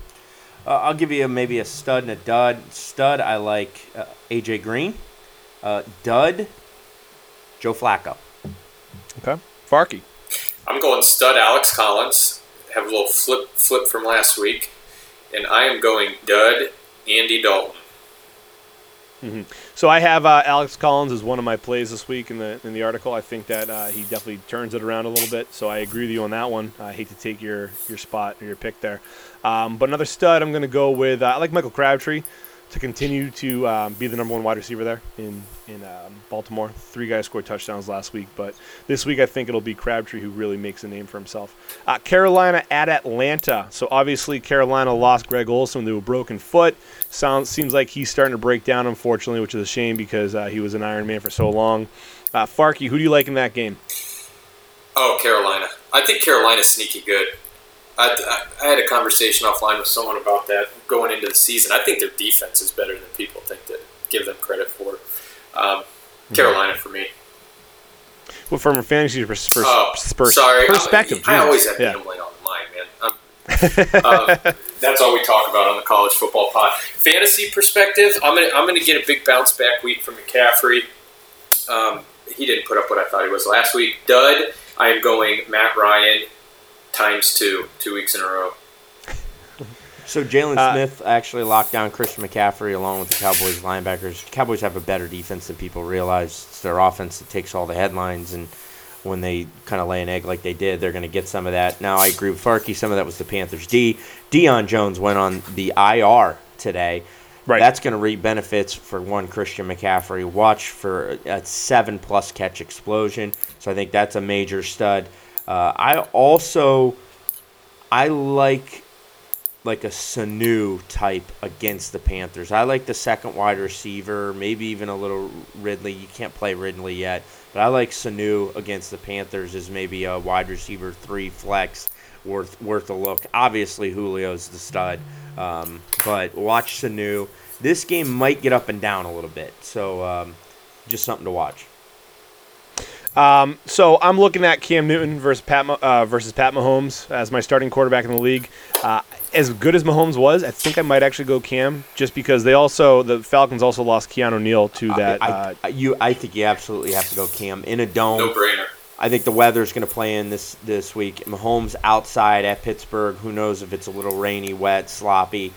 Uh, I'll give you maybe a stud and a dud. Stud, I like uh, AJ Green. Uh, dud, Joe Flacco. Okay. Farkey. I'm going stud Alex Collins. Have a little flip flip from last week, and I am going dud Andy Dalton. Mm-hmm. So I have uh, Alex Collins as one of my plays this week in the in the article. I think that uh, he definitely turns it around a little bit. So I agree with you on that one. I hate to take your your spot or your pick there, um, but another stud. I'm going to go with. Uh, I like Michael Crabtree to continue to um, be the number one wide receiver there in in um, Baltimore. Three guys scored touchdowns last week, but this week I think it'll be Crabtree who really makes a name for himself. Uh, Carolina at Atlanta. So obviously Carolina lost Greg Olsen to a broken foot. Sounds seems like he's starting to break down, unfortunately, which is a shame because uh, he was an Iron Man for so long. Uh, Farkey, who do you like in that game? Oh, Carolina. I think Carolina's sneaky good. I, I, I, had a conversation offline with someone about that going into the season. I think their defense is better than people think to give them credit for. Um, Carolina mm-hmm. for me. Well, from a fantasy pers- pers- oh, pers- sorry. perspective, I, I always have yeah. gambling on the mind, man. Um, uh, that's all we talk about on the college football pod. Fantasy perspective, I'm gonna I'm gonna get a big bounce back week from McCaffrey. Um, he didn't put up what I thought he was last week. Dud. I am going Matt Ryan times two, two weeks in a row. So Jaylon uh, Smith actually locked down Christian McCaffrey along with the Cowboys linebackers. Cowboys have a better defense than people realize. It's their offense that takes all the headlines, and when they kind of lay an egg like they did, they're going to get some of that. Now I agree with Farkey. Some of that was the Panthers. D. Deion Jones went on the IR today. Right. That's going to reap benefits for one Christian McCaffrey. Watch for a seven plus catch explosion. So I think that's a major stud. Uh, I also I like like a Sanu type against the Panthers. I like the second wide receiver, maybe even a little Ridley. You can't play Ridley yet, but I like Sanu against the Panthers as maybe a wide receiver three flex worth worth a look. Obviously, Julio's the stud, um, but watch Sanu. This game might get up and down a little bit, so um, just something to watch. Um, so I'm looking at Cam Newton versus Pat uh, versus Pat Mahomes as my starting quarterback in the league. Uh, as good as Mahomes was, I think I might actually go Cam just because they also the Falcons also lost Keanu Neal to that. I, I, uh, you, I think you absolutely have to go Cam in a dome. No brainer. I think the weather is going to play in this this week. Mahomes outside at Pittsburgh. Who knows if it's a little rainy, wet, sloppy.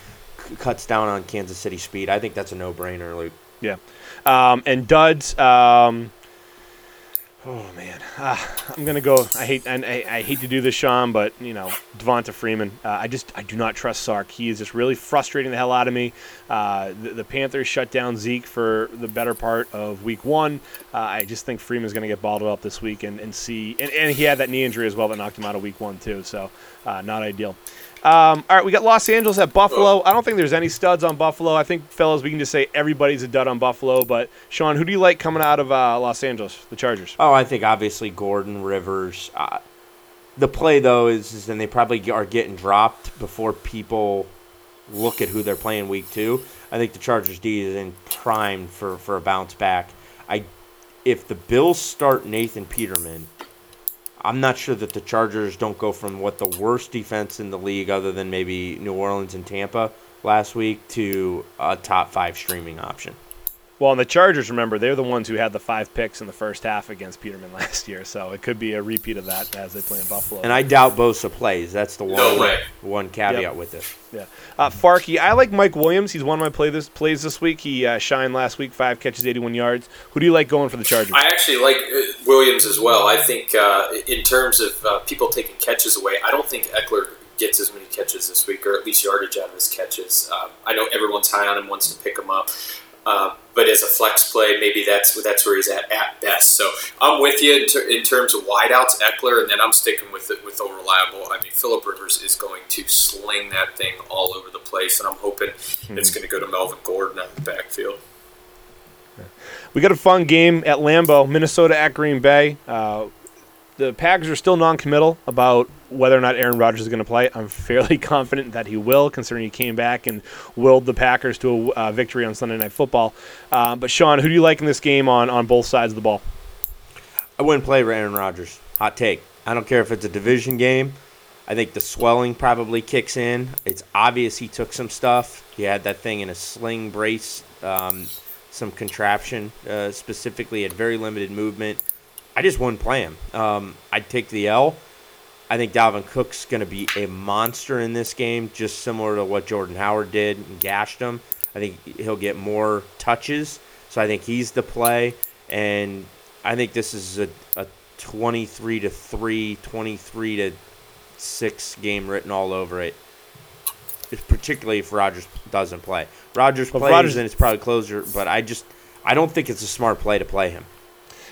C- cuts down on Kansas City speed. I think that's a no brainer, Luke. Yeah. Um, and duds. Um, Oh man, uh, I'm gonna go. I hate and I, I, hate to do this, Sean, but you know Devonta Freeman. Uh, I just I do not trust Sark. He is just really frustrating the hell out of me. Uh, the, the, Panthers shut down Zeke for the better part of Week One. Uh, I just think Freeman's gonna get bottled up this week and, and see. And, and, he had that knee injury as well that knocked him out of Week One too. So uh, not ideal. Um, all right, we got Los Angeles at Buffalo. I don't think there's any studs on Buffalo. I think, fellas, we can just say everybody's a dud on Buffalo. But Sean, who do you like coming out of uh, Los Angeles, the Chargers? Oh, I think obviously Gordon Rivers. Uh, the play though is, is, and they probably are getting dropped before people look at who they're playing week two. I think the Chargers D is in prime for for a bounce back. I if the Bills start Nathan Peterman I'm not sure that the Chargers don't go from what the worst defense in the league, other than maybe New Orleans and Tampa last week, to a top five streaming option. Well, and the Chargers, remember, they're the ones who had the five picks in the first half against Peterman last year, so it could be a repeat of that as they play in Buffalo. And I doubt Bosa plays. That's the one no one caveat yep. with this. Yeah, uh, Farkey, I like Mike Williams. He's one of my play this plays this week. He uh, shined last week, five catches, 81 yards. Who do you like going for the Chargers? I actually like uh, Williams as well. I think uh, in terms of uh, people taking catches away, I don't think Ekeler gets as many catches this week, or at least yardage out of his catches. Um, I know everyone's high on him, wants to pick him up. Uh, but as a flex play, maybe that's that's where he's at at best. So I'm with you in, ter- in terms of wideouts, Ekeler, and then I'm sticking with it with the reliable. I mean, Philip Rivers is going to sling that thing all over the place, and I'm hoping mm-hmm. it's going to go to Melvin Gordon out the backfield. We got a fun game at Lambeau, Minnesota at Green Bay. Uh, the Packers are still non-committal about whether or not Aaron Rodgers is going to play. I'm fairly confident that he will, considering he came back and willed the Packers to a uh, victory on Sunday Night Football. Uh, but Sean, who do you like in this game on on both sides of the ball? I wouldn't play Aaron Rodgers. Hot take. I don't care if it's a division game. I think the swelling probably kicks in. It's obvious he took some stuff. He had that thing in a sling brace, um, some contraption, uh, specifically had very limited movement. I just wouldn't play him. Um, I'd take the L. I think Dalvin Cook's going to be a monster in this game, just similar to what Jordan Howard did and gashed him. I think he'll get more touches, so I think he's the play. And I think this is a, a 23 to 3, 23 to 6 game written all over it. Particularly if Rodgers doesn't play. Rodgers well, plays, Rodgers, then it's probably closer, but I just I don't think it's a smart play to play him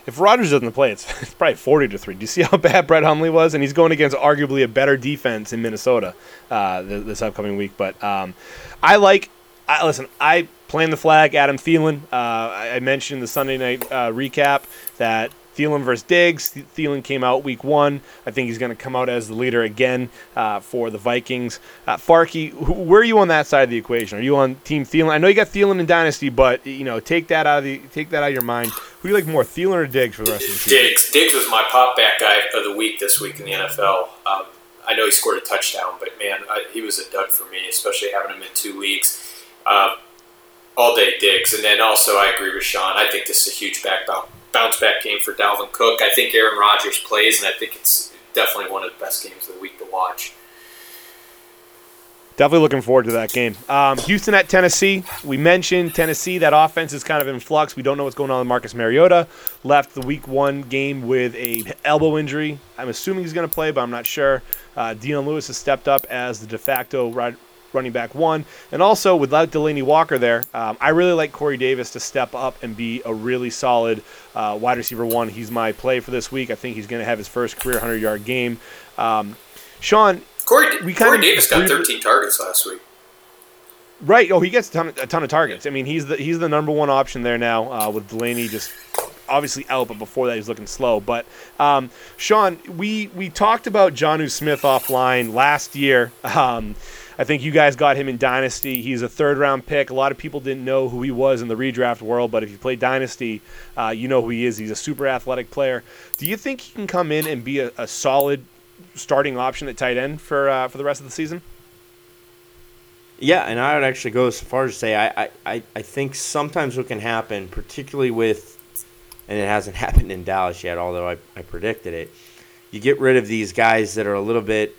if Rodgers doesn't play, it's, it's probably 40 to 3. Do you see how bad Brett Hundley was? And he's going against arguably a better defense in Minnesota uh, this, this, upcoming week. But um, I like, I, listen, I plan the flag, Adam Thielen. Uh, I, I mentioned the Sunday night uh, recap that Thielen versus Diggs. Thielen came out week one. I think he's going to come out as the leader again uh, for the Vikings. Uh, Farkey, where are you on that side of the equation? Are you on Team Thielen? I know you got Thielen in Dynasty, but you know, take that out of the take that out of your mind. Who do you like more, Thielen or Diggs for the rest of the season? Diggs. Diggs was my pop back guy of the week this week in the NFL. Um, I know he scored a touchdown, but man, I, he was a dud for me, especially having him in two weeks. Um, all day Diggs, and then also I agree with Sean. I think this is a huge back bounce back game for Dalvin Cook. I think Aaron Rodgers plays, and I think it's definitely one of the best games of the week to watch. Definitely looking forward to that game. Um, Houston at Tennessee. We mentioned Tennessee. That offense is kind of in flux. We don't know what's going on with Marcus Mariota. Left the Week One game with a elbow injury. I'm assuming he's going to play, but I'm not sure. Uh, Dion Lewis has stepped up as the de facto running back one. And also, without Delanie Walker there, um, I really like Corey Davis to step up and be a really solid uh, wide receiver one. He's my play for this week. I think he's going to have his first career 100 yard game. Um, Sean, Corey, we Corey Davis got 13 targets last week. Right. Oh, he gets a ton, of, a ton of targets. I mean, he's the he's the number one option there now uh, with Delanie just obviously out, but before that he's looking slow. But um, Sean, we we talked about Jonnu Smith offline last year. Um, I think you guys got him in Dynasty. He's a third round pick. A lot of people didn't know who he was in the redraft world, but if you play Dynasty, uh, you know who he is. He's a super athletic player. Do you think he can come in and be a, a solid starting option at tight end for uh, for the rest of the season? Yeah, and I would actually go as far as to say I, I, I think sometimes what can happen, particularly with, and it hasn't happened in Dallas yet, although I, I predicted it, you get rid of these guys that are a little bit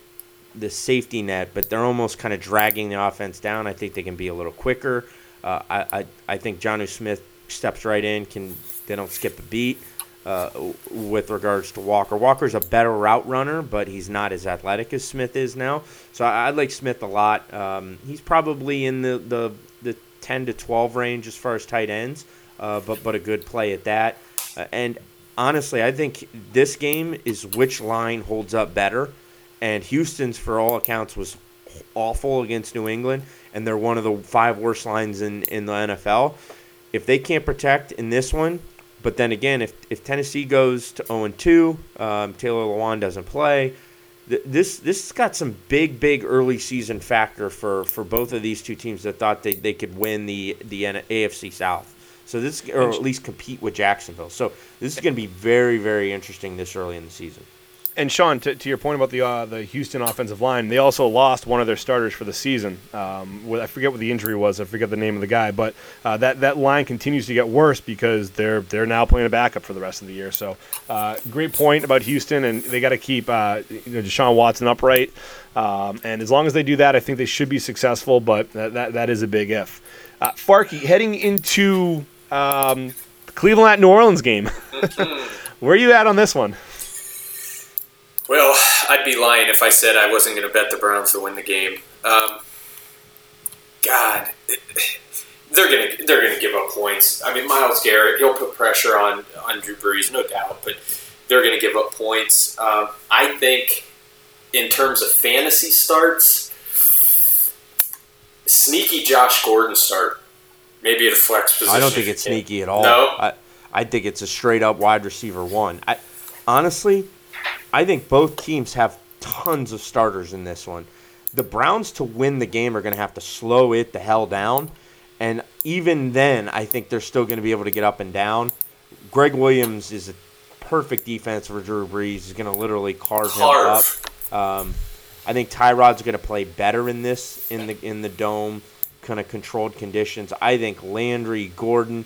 the safety net, but they're almost kind of dragging the offense down. I think they can be a little quicker. Uh, I, I I think Jonnu Smith steps right in. Can they don't skip a beat uh, with regards to Walker. Walker's a better route runner, but he's not as athletic as Smith is now. So I, I like Smith a lot. Um, he's probably in the, the the 10 to 12 range as far as tight ends, uh, but but a good play at that. Uh, and honestly, I think this game is which line holds up better and Houston's, for all accounts, was awful against New England, and they're one of the five worst lines in, in the NFL. If they can't protect in this one, but then again, if, if Tennessee goes to 0 2, um, Taylor Lewan doesn't play. Th- this this has got some big big early season factor for, for both of these two teams that thought they, they could win the the AFC South. So this or at least compete with Jacksonville. So this is going to be very very interesting this early in the season and Sean, to, to, your point about the uh, the Houston offensive line, they also lost one of their starters for the season. Um, I forget what the injury was. I forget the name of the guy, but uh, that that line continues to get worse because they're they're now playing a backup for the rest of the year. So, uh, great point about Houston, and they got to keep uh, you know, Deshaun Watson upright. Um, and as long as they do that, I think they should be successful. But that that, that is a big if. Uh, Farkey heading into um, Cleveland at New Orleans game. Where are you at on this one? I'd be lying if I said I wasn't going to bet the Browns to win the game. Um, God, they're going to they're going to give up points. I mean, Myles Garrett, he'll put pressure on on Drew Brees, no doubt, but they're going to give up points. Um, I think, in terms of fantasy starts, sneaky Josh Gordon start, maybe at a flex position. I don't think it's sneaky at all. No, I, I think it's a straight up wide receiver one. I honestly I think both teams have tons of starters in this one. The Browns to win the game are going to have to slow it the hell down. And even then, I think they're still going to be able to get up and down. Gregg Williams is a perfect defense for Drew Brees. He's going to literally carve, carve. him up. Um, I think Tyrod's going to play better in this in the in the dome, kind of controlled conditions. I think Landry, Gordon,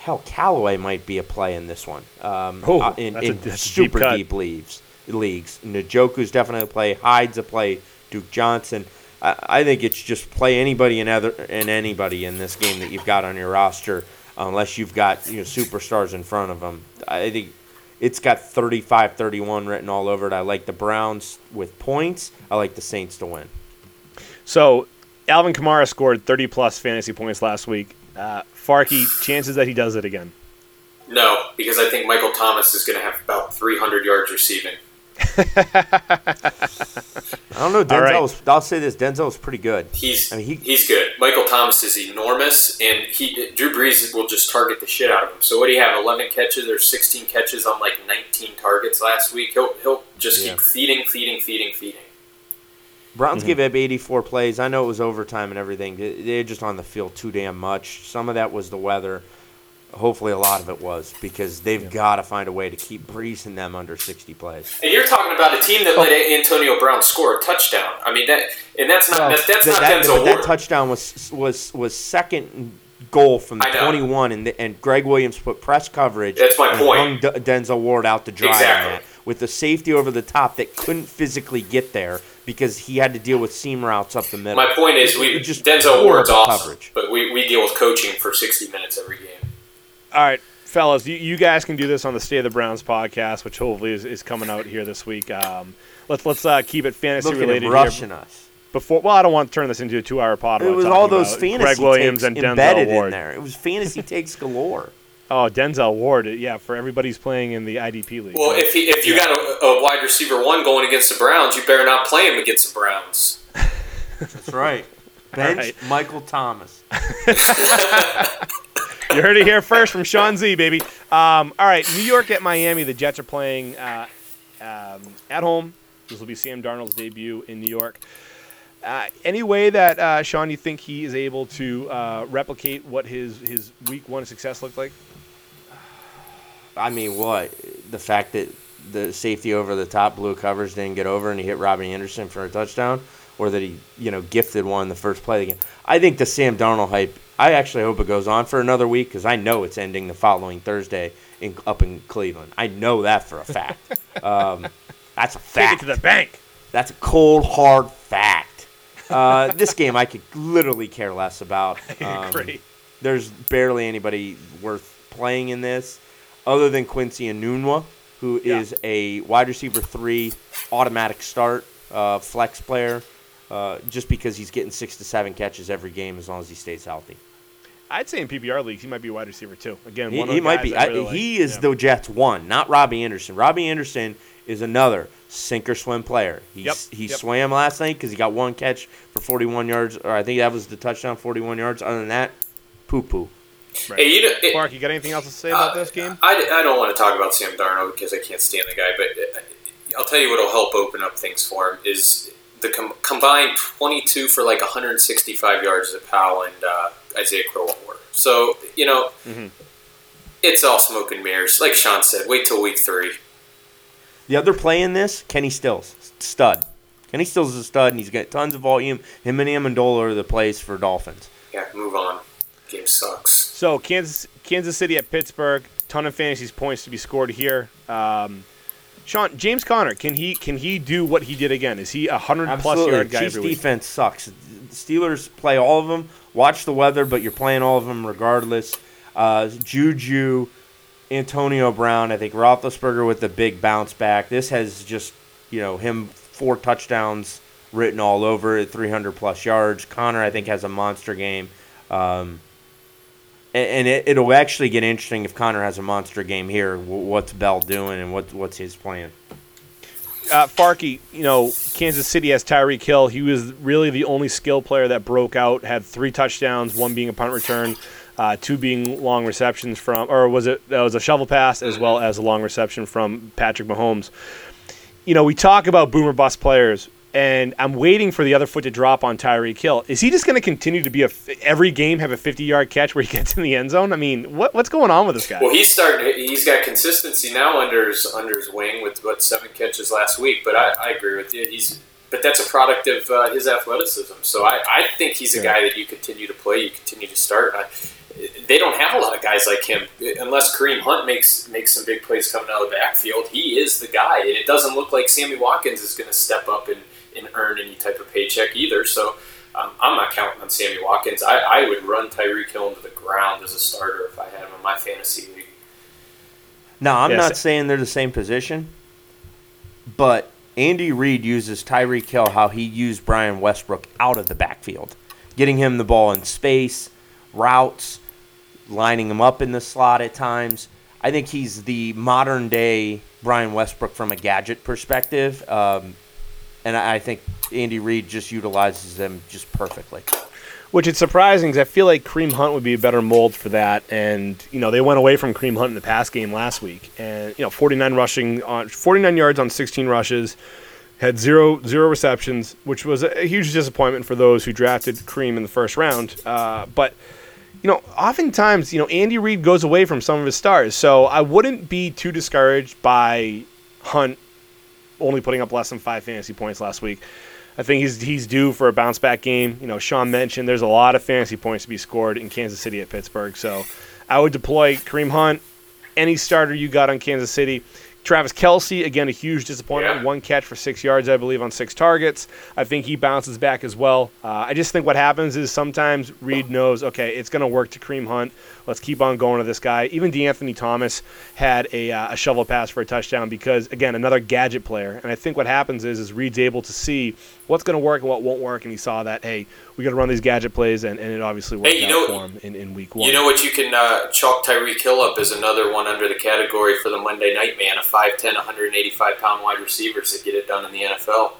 hell Callaway might be a play in this one. Um, Oh, uh, in, that's a- in a deep super cut. deep leagues. Leagues. Njoku's definitely a play. Hyde's a play. Duke Johnson. I, I think it's just play anybody and other and anybody in this game that you've got on your roster, unless you've got you know superstars in front of them. I think it's got 35-31 written all over it. I like the Browns with points. I like the Saints to win. So, Alvin Kamara scored 30 plus fantasy points last week. Uh, Farkey, chances that he does it again. No, because I think Michael Thomas is going to have about 300 yards receiving. I don't know. Denzel. right. Was, I'll say this: Denzel was pretty good. He's I mean, he- he's good. Michael Thomas is enormous, and he Drew Brees will just target the shit out of him. So what do you have? 11 catches or 16 catches on like 19 targets last week. He'll he'll just Yeah. keep feeding, feeding, feeding, feeding. Browns mm-hmm. gave up 84 plays. I know it was overtime and everything. They- They're just on the field too damn much. Some of that was the weather. Hopefully, a lot of it was because they've got to find a way to keep breezing them under 60 plays. And you're talking about a team that oh. let Antonio Brown score a touchdown. I mean that, and that's not Well, that's, that's that, not that, Denzel but that touchdown was was was second goal from the 21, and the, and Gregg Williams put press coverage. That's my and point. Hung D- Denzel Ward out to dry on Exactly. that with the safety over the top that couldn't physically get there because he had to deal with seam routes up the middle. My point is, we It just Denzel Ward's horrible awesome, coverage. but we, we deal with coaching for 60 minutes every game. All right, fellas, you, you guys can do this on the State of the Browns podcast, which hopefully is, is coming out here this week. Um, let's let's uh, keep it fantasy Looking related rushing here. us. Before, well, I don't want to turn this into a two-hour pod. It was all those about fantasy Gregg Williams takes and Denzel embedded Ward. in there. It was fantasy takes galore. Oh, Denzel Ward, yeah, for everybody's playing in the IDP league. Well, if he, if you got a, a wide receiver one going against the Browns, you better not play him against the Browns. That's right. Bench right. Michael Thomas. You heard it here first from Sean Z, baby. Um, all right, New York at Miami. The Jets are playing uh, um, at home. This will be Sam Darnold's debut in New York. Uh, any way that uh, Sean, you think he is able to uh, replicate what his his week one success looked like? I mean, what? The fact that the safety over the top blue covers didn't get over and he hit Robbie Anderson for a touchdown, or that he, you know, gifted one the first play of the game. I think the Sam Darnold hype. I actually hope it goes on for another week because I know it's ending the following Thursday in up in Cleveland. I know that for a fact. um, that's a Take fact. it to the bank. That's a cold, hard fact. Uh, this game I could literally care less about. Um, Great. there's barely anybody worth playing in this other than Quincy Enunwa, who Yeah. is a wide receiver three, automatic start, uh, flex player, uh, just because he's getting six to seven catches every game as long as he stays healthy. I'd say in PPR leagues he might be a wide receiver too. Again, He, he might be. I I, really like. he is Yeah. the Jets one, not Robbie Anderson. Robbie Anderson is another sink or swim player. He Yep, he yep. swam last night because he got one catch for 41 yards, or I think that was the touchdown, 41 yards. Other than that, poo poo. Right. Hey, you know, it- Clark, you got anything else to say about this game? I, I don't want to talk about Sam Darnold because I can't stand the guy, but uh, I'll tell you what will help open up things for him is the com- combined 22 for like 165 yards of Powell and uh, Isaiah Crowell. So, you know, Mhm. it's all smoke and mirrors. Like Sean said, wait till week three. The other play in this, Kenny Stills, stud. Kenny Stills is a stud, and he's got tons of volume. Him and Amendola are the plays for Dolphins. Yeah, move on. Game sucks. So Kansas Kansas City at Pittsburgh. Ton of fantasy points to be scored here. Um, Sean James Conner can he can he do what he did again? Is he a hundred plus Absolutely. yard guy Chiefs every week? defense sucks. The Steelers play all of them. Watch the weather, but you're playing all of them regardless. Uh, Juju, Antonio Brown. I think Roethlisberger with the big bounce back. This has just you know him four touchdowns written all over it, 300 plus yards. Conner I think has a monster game. Um, and it, it'll actually get interesting if Conner has a monster game here. What's Bell doing and what, what's his plan? uh, Farkey, you know, Kansas City has Tyreek Hill. He was really the only skill player that broke out. Had three touchdowns, one being a punt return, uh, two being long receptions from, or was it that was a shovel pass as well as a long reception from Patrick Mahomes. You know, we talk about boomer bust players, and I'm waiting for the other foot to drop on Tyreek Hill. Is he just going to continue to be a f- every game have a 50 yard catch where he gets in the end zone? I mean, what, what's going on with this guy? Well, he's starting. He's got consistency now under his under his wing with what seven catches last week. But I, I agree with you. He's but that's a product of uh, his athleticism. So I, I think he's a guy that you continue to play, you continue to start. I, they don't have a lot of guys like him unless Kareem Hunt makes makes some big plays coming out of the backfield. He is the guy, and it doesn't look like Sammy Watkins is going to step up and, and earn any type of paycheck either. So um, I'm not counting on Sammy Watkins. I, I would run Tyreek Hill into the ground as a starter if I had him in my fantasy league. Now I'm yes. not saying they're the same position, but Andy Reid uses Tyreek Hill how he used Brian Westbrook out of the backfield, getting him the ball in space, routes, lining him up in the slot at times. I think he's the modern day Brian Westbrook from a gadget perspective, um, and I think Andy Reid just utilizes them just perfectly. Which is surprising because I feel like Kareem Hunt would be a better mold for that. And you know they went away from Kareem Hunt in the pass game last week, and you know 49 rushing on 49 yards on 16 rushes, had zero zero receptions, which was a huge disappointment for those who drafted Kareem in the first round. Uh, but you know, oftentimes, you know, Andy Reid goes away from some of his stars. So I wouldn't be too discouraged by Hunt only putting up less than five fantasy points last week. I think he's he's due for a bounce back game. You know, Sean mentioned there's a lot of fantasy points to be scored in Kansas City at Pittsburgh. So I would deploy Kareem Hunt, any starter you got on Kansas City. Travis Kelce, again, a huge disappointment. Yeah. One catch for six yards, I believe, on six targets. I think he bounces back as well. Uh, I just think what happens is sometimes Reid knows, okay, it's going to work to Kareem Hunt. Let's keep on going to this guy. Even DeAnthony Thomas had a, uh, a shovel pass for a touchdown because, again, another gadget player. And I think what happens is, is Reid's able to see what's going to work and what won't work. And he saw that, hey, we got to run these gadget plays, and, and it obviously worked hey, out know, for him in, in week one. You know what? You can uh, chalk Tyreek Hill up as another one under the category for the Monday Night Man, a 5'10", 185 pound wide receiver to get it done in the NFL.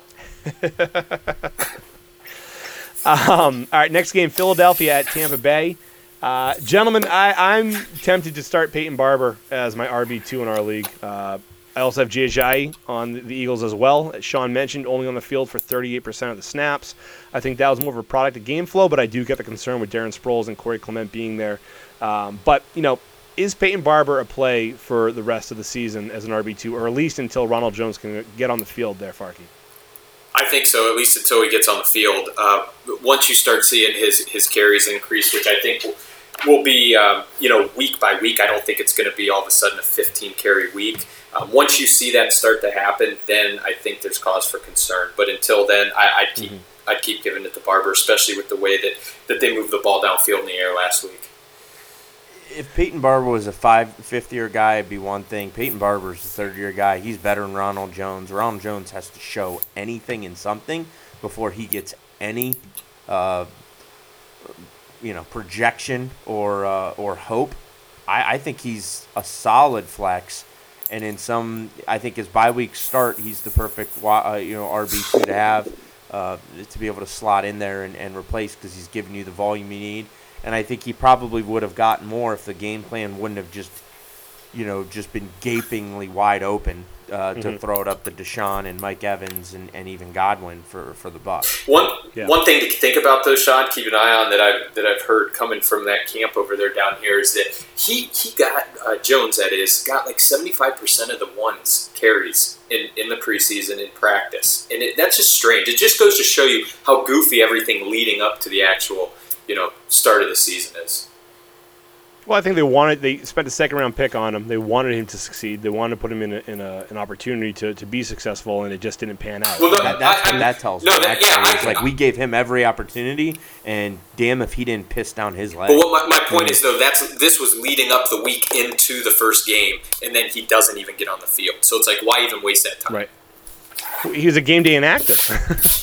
um, all right, next game Philadelphia at Tampa Bay. Uh, gentlemen, I, am tempted to start Peyton Barber as my RB2 in our league. Uh, I also have Jay on the Eagles as well. As Sean mentioned, only on the field for 38% of the snaps. I think that was more of a product of game flow, but I do get the concern with Darren Sproles and Corey Clement being there. Um, but, you know, is Peyton Barber a play for the rest of the season as an RB2, or at least until Ronald Jones can get on the field there, Farkey? I think so, at least until he gets on the field. Uh, once you start seeing his, his carries increase, which I think will, will be, um, you know, week by week, I don't think it's going to be all of a sudden a 15 carry week. Um, once you see that start to happen, then I think there's cause for concern. But until then, I, would keep mm-hmm. I'd keep giving it to Barber, especially with the way that, that they moved the ball downfield in the air last week. If Peyton Barber was a five fifth year guy, it'd be one thing. Peyton Barber's a third year guy. He's better than Ronald Jones. Ronald Jones has to show anything and something before he gets any, uh, you know, projection or uh, or hope. I, I think he's a solid flex and in some, I think his bye week start, he's the perfect uh, you know RB two to have uh, to be able to slot in there and, and replace because he's giving you the volume you need. And I think he probably would have gotten more if the game plan wouldn't have just you know just been gapingly wide open uh, mm-hmm. to throw it up to DeSean and Mike Evans and, and even Godwin for, for the Bucs. One yeah. one thing to think about though, Sean, keep an eye on that I've that I've heard coming from that camp over there down here is that he he got uh, Jones that is got like seventy five percent of the ones carries in, in the preseason in practice, and it, that's just strange. It just goes to show you how goofy everything leading up to the actual you know start of the season is. Well, I think they wanted they spent a second round pick on him. They wanted him to succeed. They wanted to put him in, a, in a, an opportunity to, to be successful, and it just didn't pan out. Well, that, that, I, that tells no, me. That, yeah, I, like we gave him every opportunity, and damn if he didn't piss down his leg. But what my, my point is though, that's this was leading up the week into the first game, and then he doesn't even get on the field. So it's like, why even waste that time? Right he was a game day actor.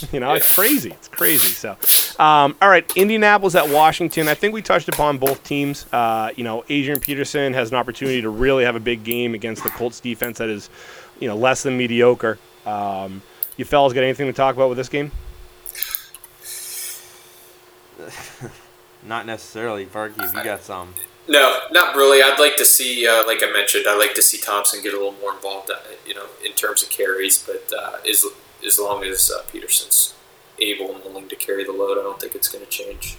you know, it's crazy. It's crazy. So, um, all right, Indianapolis at Washington. I think we touched upon both teams. Uh, you know, Adrian Peterson has an opportunity to really have a big game against the Colts defense that is, you know, less than mediocre. Um, you fellas got anything to talk about with this game? Not necessarily, Farkey. If you got some. No, not really. I'd like to see, uh, like I mentioned, I'd like to see Thompson get a little more involved, uh, you know, in terms of carries. But uh, as as long as uh, Peterson's able and willing to carry the load, I don't think it's going to change.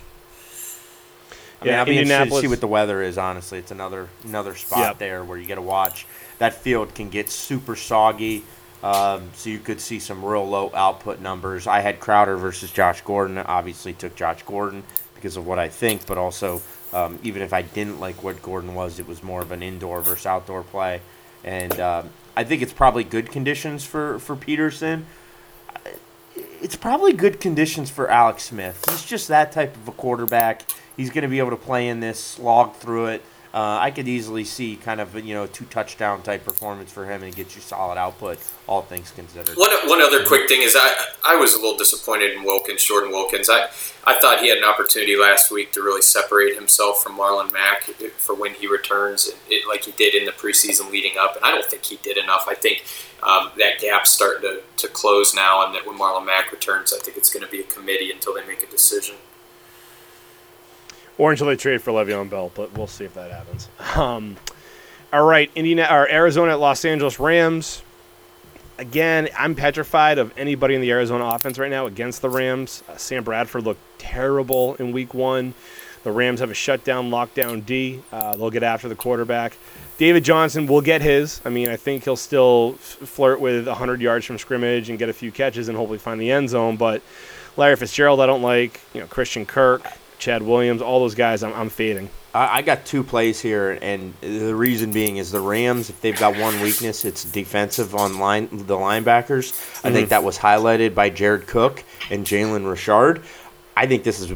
I mean, yeah, I'll be interested to see what the weather is. Honestly, it's another another spot yep. there where you got to watch. That field can get super soggy. Um, so you could see some real low output numbers. I had Crowder versus Josh Gordon. Obviously, took Josh Gordon because of what I think, but also um, even if I didn't like what Gordon was, it was more of an indoor versus outdoor play. And um, I think it's probably good conditions for, for Peterson. It's probably good conditions for Alex Smith. He's just that type of a quarterback. He's going to be able to play in this, slog through it. Uh, I could easily see kind of you know two touchdown type performance for him and get you solid output, all things considered. One, one other quick thing is I I was a little disappointed in Wilkins, Jordan Wilkins. I I thought he had an opportunity last week to really separate himself from Marlon Mack for when he returns, it, like he did in the preseason leading up. And I don't think he did enough. I think um, that gap's starting to, to close now, and that when Marlon Mack returns, I think it's going to be a committee until they make a decision or until they trade for Le'Veon Bell, but we'll see if that happens. Um, all right, Indiana or Arizona at Los Angeles Rams. Again, I'm petrified of anybody in the Arizona offense right now against the Rams. Uh, Sam Bradford looked terrible in Week One. The Rams have a shutdown, lockdown D. Uh, they'll get after the quarterback. David Johnson will get his. I mean, I think he'll still f- flirt with 100 yards from scrimmage and get a few catches and hopefully find the end zone. But Larry Fitzgerald, I don't like. You know, Christian Kirk. Chad Williams, all those guys, I'm, I'm fading. I, I got two plays here, and the reason being is the Rams. If they've got one weakness, it's defensive on line the linebackers. Mm-hmm. I think mm-hmm. that was highlighted by Jared Cook and Jalen Richard. I think this is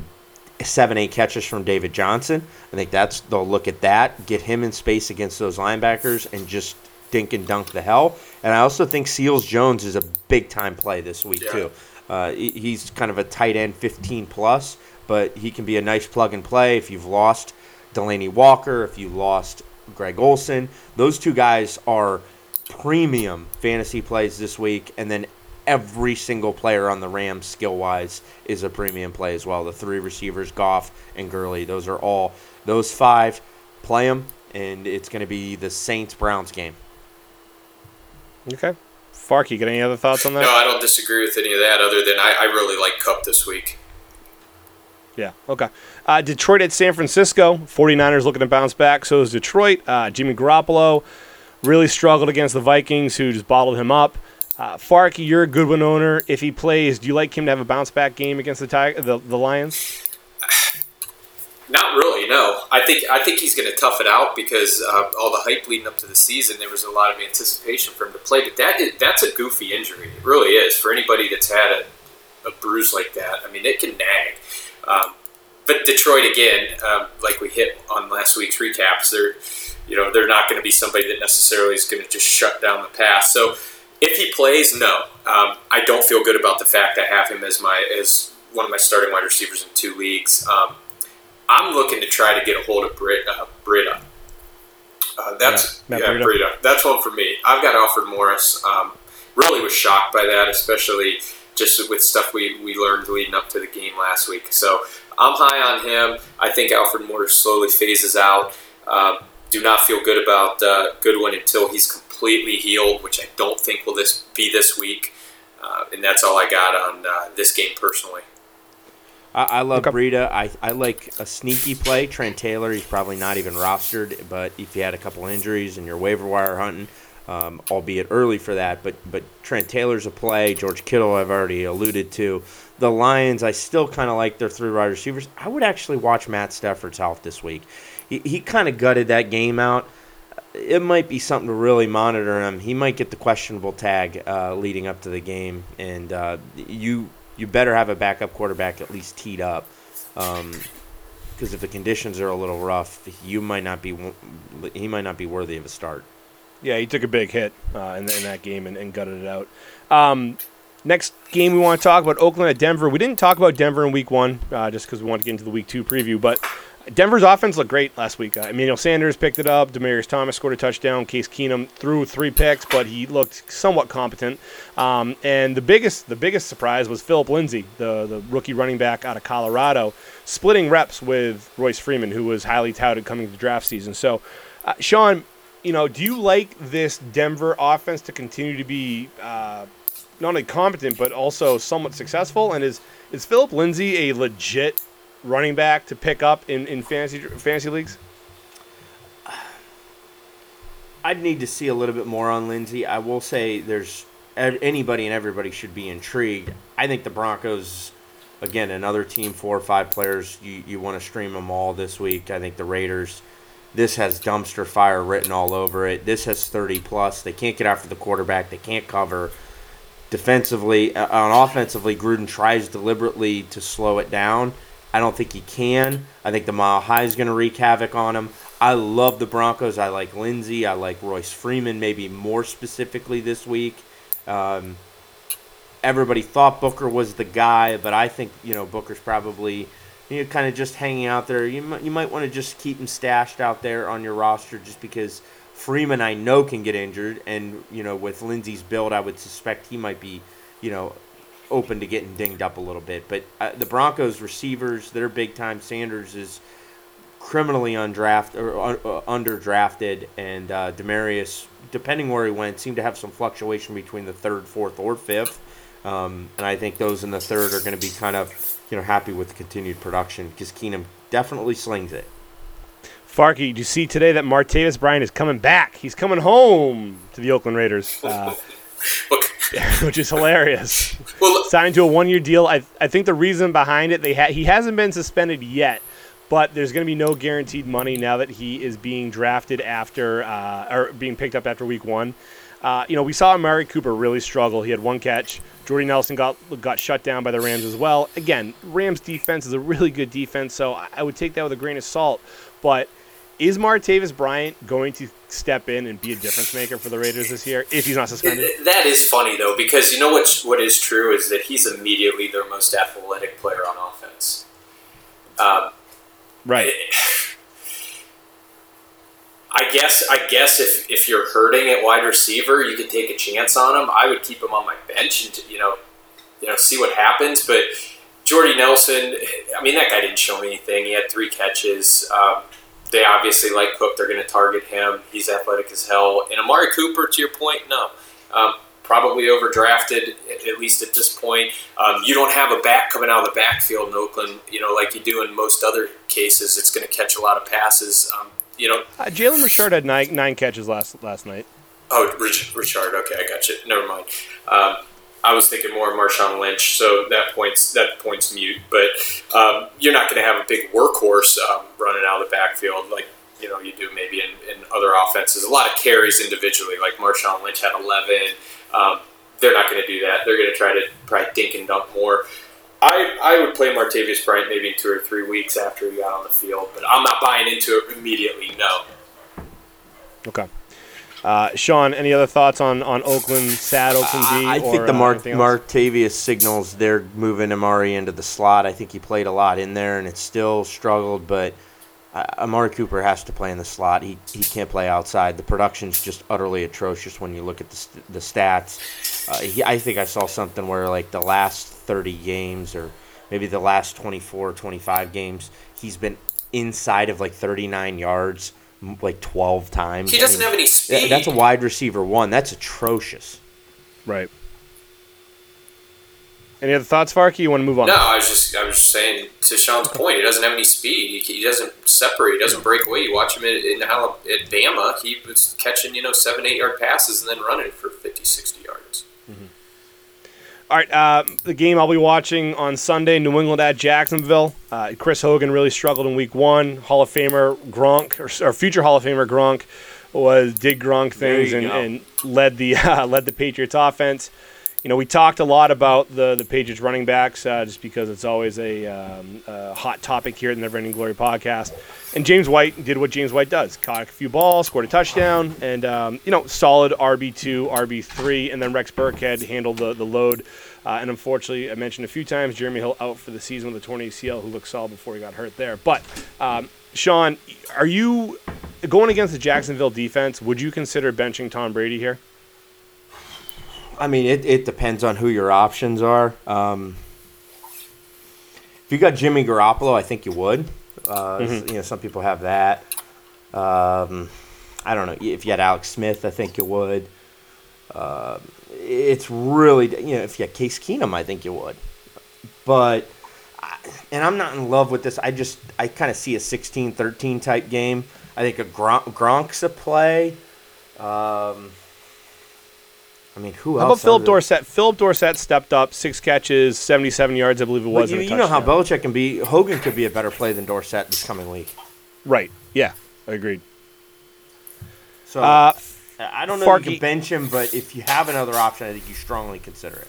seven, eight catches from David Johnson. I think that's they'll look at that, get him in space against those linebackers, and just dink and dunk the hell. And I also think Seals Jones is a big time play this week yeah. too. Uh, he's kind of a tight end, 15 plus but he can be a nice plug and play if you've lost Delanie Walker, if you lost Greg Olsen. Those two guys are premium fantasy plays this week, and then every single player on the Rams skill wise is a premium play as well. The three receivers, Goff and Gurley, those are all those five. Play them, and it's going to be the Saints Browns game. Okay. Fark, you got any other thoughts on that? No, I don't disagree with any of that. Other than I, I really like Kupp this week. Yeah. Okay. Uh, Detroit at San Francisco. 49ers looking to bounce back. So is Detroit. Uh, Jimmy Garoppolo really struggled against the Vikings, who just bottled him up. Uh, Farkey, you're a Goodwin owner. If he plays, do you like him to have a bounce back game against the Tiger, the, the Lions? Not really. No, I think I think he's going to tough it out because uh, all the hype leading up to the season, there was a lot of anticipation for him to play. But that is that's a goofy injury. It really is for anybody that's had a, a bruise like that. I mean, it can nag. Um, but Detroit again, um, like we hit on last week's recaps, they're you know they're not going to be somebody that necessarily is going to just shut down the pass. So if he plays, no, um, I don't feel good about the fact I have him as my as one of my starting wide receivers in two leagues. Um, I'm looking to try to get a hold of Brit, uh, Breida. Uh, that's yeah, yeah Breida. That's one for me. I've got Alfred Morris. Um, really was shocked by that, especially just with stuff we, we learned leading up to the game last week. So I'm high on him. I think Alfred Morris slowly phases out. Uh, do not feel good about uh, Goodwin until he's completely healed, which I don't think will this be this week. Uh, and that's all I got on uh, this game personally. I, I love okay. Breida. I, I like a sneaky play. Trent Taylor, he's probably not even rostered, but if you had a couple injuries and you're waiver wire hunting, um, albeit early for that. But but Trent Taylor's a play. George Kittle, I've already alluded to. The Lions, I still kind of like their three wide receivers. I would actually watch Matt Stafford's health this week. He, he kind of gutted that game out. It might be something to really monitor him. He might get the questionable tag uh, leading up to the game, and uh, you you better have a backup quarterback at least teed up. Um, because if the conditions are a little rough, you might not be he might not be worthy of a start. Yeah, he took a big hit uh, in, in, that game and, and gutted it out. Um, next game we want to talk about Oakland at Denver. We didn't talk about Denver in Week One uh, just because we want to get into the Week Two preview, but Denver's offense looked great last week. Uh, Emmanuel Sanders picked it up. Demaryius Thomas scored a touchdown. Case Keenum threw three picks, but he looked somewhat competent. Um, and the biggest, the biggest surprise was Phillip Lindsay, the the rookie running back out of Colorado, splitting reps with Royce Freeman, who was highly touted coming to draft season. So, uh, Sean, you know, do you like this Denver offense to continue to be uh, not only competent but also somewhat successful? And is is Phillip Lindsay a legit running back to pick up in, in fantasy fantasy leagues? I'd need to see a little bit more on Lindsay. I will say there's anybody and everybody should be intrigued. I think the Broncos, again, another team, four or five players. You you want to stream them all this week. I think the Raiders. This has dumpster fire written all over it. This has 30 plus. They can't get after the quarterback. They can't cover. Defensively, uh, on offensively, Gruden tries deliberately to slow it down. I don't think he can. I think the mile high is going to wreak havoc on him. I love the Broncos. I like Lindsay. I like Royce Freeman, maybe more specifically this week. Um, everybody thought Booker was the guy, but I think you know Booker's probably you know kind of just hanging out there. You might, you might want to just keep him stashed out there on your roster just because Freeman I know can get injured, and you know with Lindsay's build, I would suspect he might be you know open to getting dinged up a little bit. But uh, the Broncos receivers, they're big time. Sanders is criminally undrafted or uh, underdrafted, and uh, Demaryius, depending where he went, seemed to have some fluctuation between the third, fourth, or fifth. Um, and I think those in the third are going to be kind of you know happy with the continued production because Keenum definitely slings it. Farkey, did you see today that Martavis Bryant is coming back? He's coming home to the Oakland Raiders, uh, which is hilarious. Well, Signed to a one-year deal. I, I think the reason behind it, they ha- he hasn't been suspended yet, but there's going to be no guaranteed money now that he is being drafted after uh, or being picked up after week one. Uh, you know, we saw Amari Cooper really struggle. He had one catch. Jordy Nelson got got shut down by the Rams as well. Again, Rams defense is a really good defense, so I would take that with a grain of salt. But is Martavis Bryant going to step in and be a difference maker for the Raiders this year if he's not suspended? That is funny though, because you know what what is true is that he's immediately their most athletic player on offense. Um, Right. I guess I guess if, if you're hurting at wide receiver, you could take a chance on him. I would keep him on my bench and you know, you know, see what happens. But Jordy Nelson, I mean, that guy didn't show me anything. He had three catches. Um, they obviously like Cook. They're going to target him. He's athletic as hell. And Amari Cooper, to your point, no. Um, probably overdrafted at least at this point. Um, you don't have a back coming out of the backfield in Oakland, you know, like you do in most other cases. It's going to catch a lot of passes. You know, uh, Jalen Richard had nine, nine catches last last night. Oh, Rich, Richard. Okay, I got you. Never mind. Um, I was thinking more of Marshawn Lynch, so that points that points mute. But um, you're not going to have a big workhorse um, running out of the backfield like you know you do maybe in, in other offenses. A lot of carries individually, like Marshawn Lynch had 11. Um, they're not going to do that. They're going to try to probably dink and dump more. I, I would play Martavis Bryant maybe in two or three weeks after he got on the field, but I'm not buying into it immediately. No. Okay. Uh, Sean, any other thoughts on, on Oakland, sad Oakland D? I think the uh, Martavis signals they're moving Amari into the slot. I think he played a lot in there and it still struggled, but – uh, Amari Cooper has to play in the slot. He, he can't play outside. The production's just utterly atrocious when you look at the, st- the stats. Uh, he, I think I saw something where like the last 30 games or maybe the last 24 25 games, he's been inside of like 39 yards like 12 times. He doesn't I mean, have any speed. That's a wide receiver one. That's atrocious. Right. Any other thoughts, Farkey? You want to move on? No, I was just I was just saying to Sean's point. He doesn't have any speed. He, he doesn't separate. He doesn't break away. You watch him in, in at Bama. He was catching you know seven eight yard passes and then running for 50, 60 yards. Mm-hmm. All right, uh, the game I'll be watching on Sunday, New England at Jacksonville. Uh, Chris Hogan really struggled in Week One. Hall of Famer Gronk, or, or future Hall of Famer Gronk, was did Gronk things and, and, led the uh, led the Patriots offense you know, we talked a lot about the the Patriots running backs uh, just because it's always a, um, a, hot topic here at the Never Ending Glory podcast. And James White did what James White does: caught a few balls, scored a touchdown, and um, you know, solid RB two, RB three, and then Rex Burkhead handled the the load. Uh, and unfortunately, I mentioned a few times Jeremy Hill out for the season with a torn ACL, who looked solid before he got hurt there. But um, Sean, are you going against the Jacksonville defense? Would you consider benching Tom Brady here? I mean, it, it depends on who your options are. Um, if you got Jimmy Garoppolo, I think you would. Uh, mm-hmm. You know, some people have that. Um, I don't know if you had Alex Smith, I think you would. Uh, it's really you know if you had Case Keenum, I think you would. But and I'm not in love with this. I just I kind of see a 16-13 type game. I think a Gronk, Gronk's a play. Um, I mean, who How else? about Phillip Dorsett? Phillip Dorsett stepped up, six catches, 77 yards, I believe it But was. you, and a you know how. Belichick can be. Hogan could be a better play than Dorsett this coming week. Right. Yeah, I agreed. So Uh, I don't know if you can bench him, but if you have another option, I think you strongly consider it.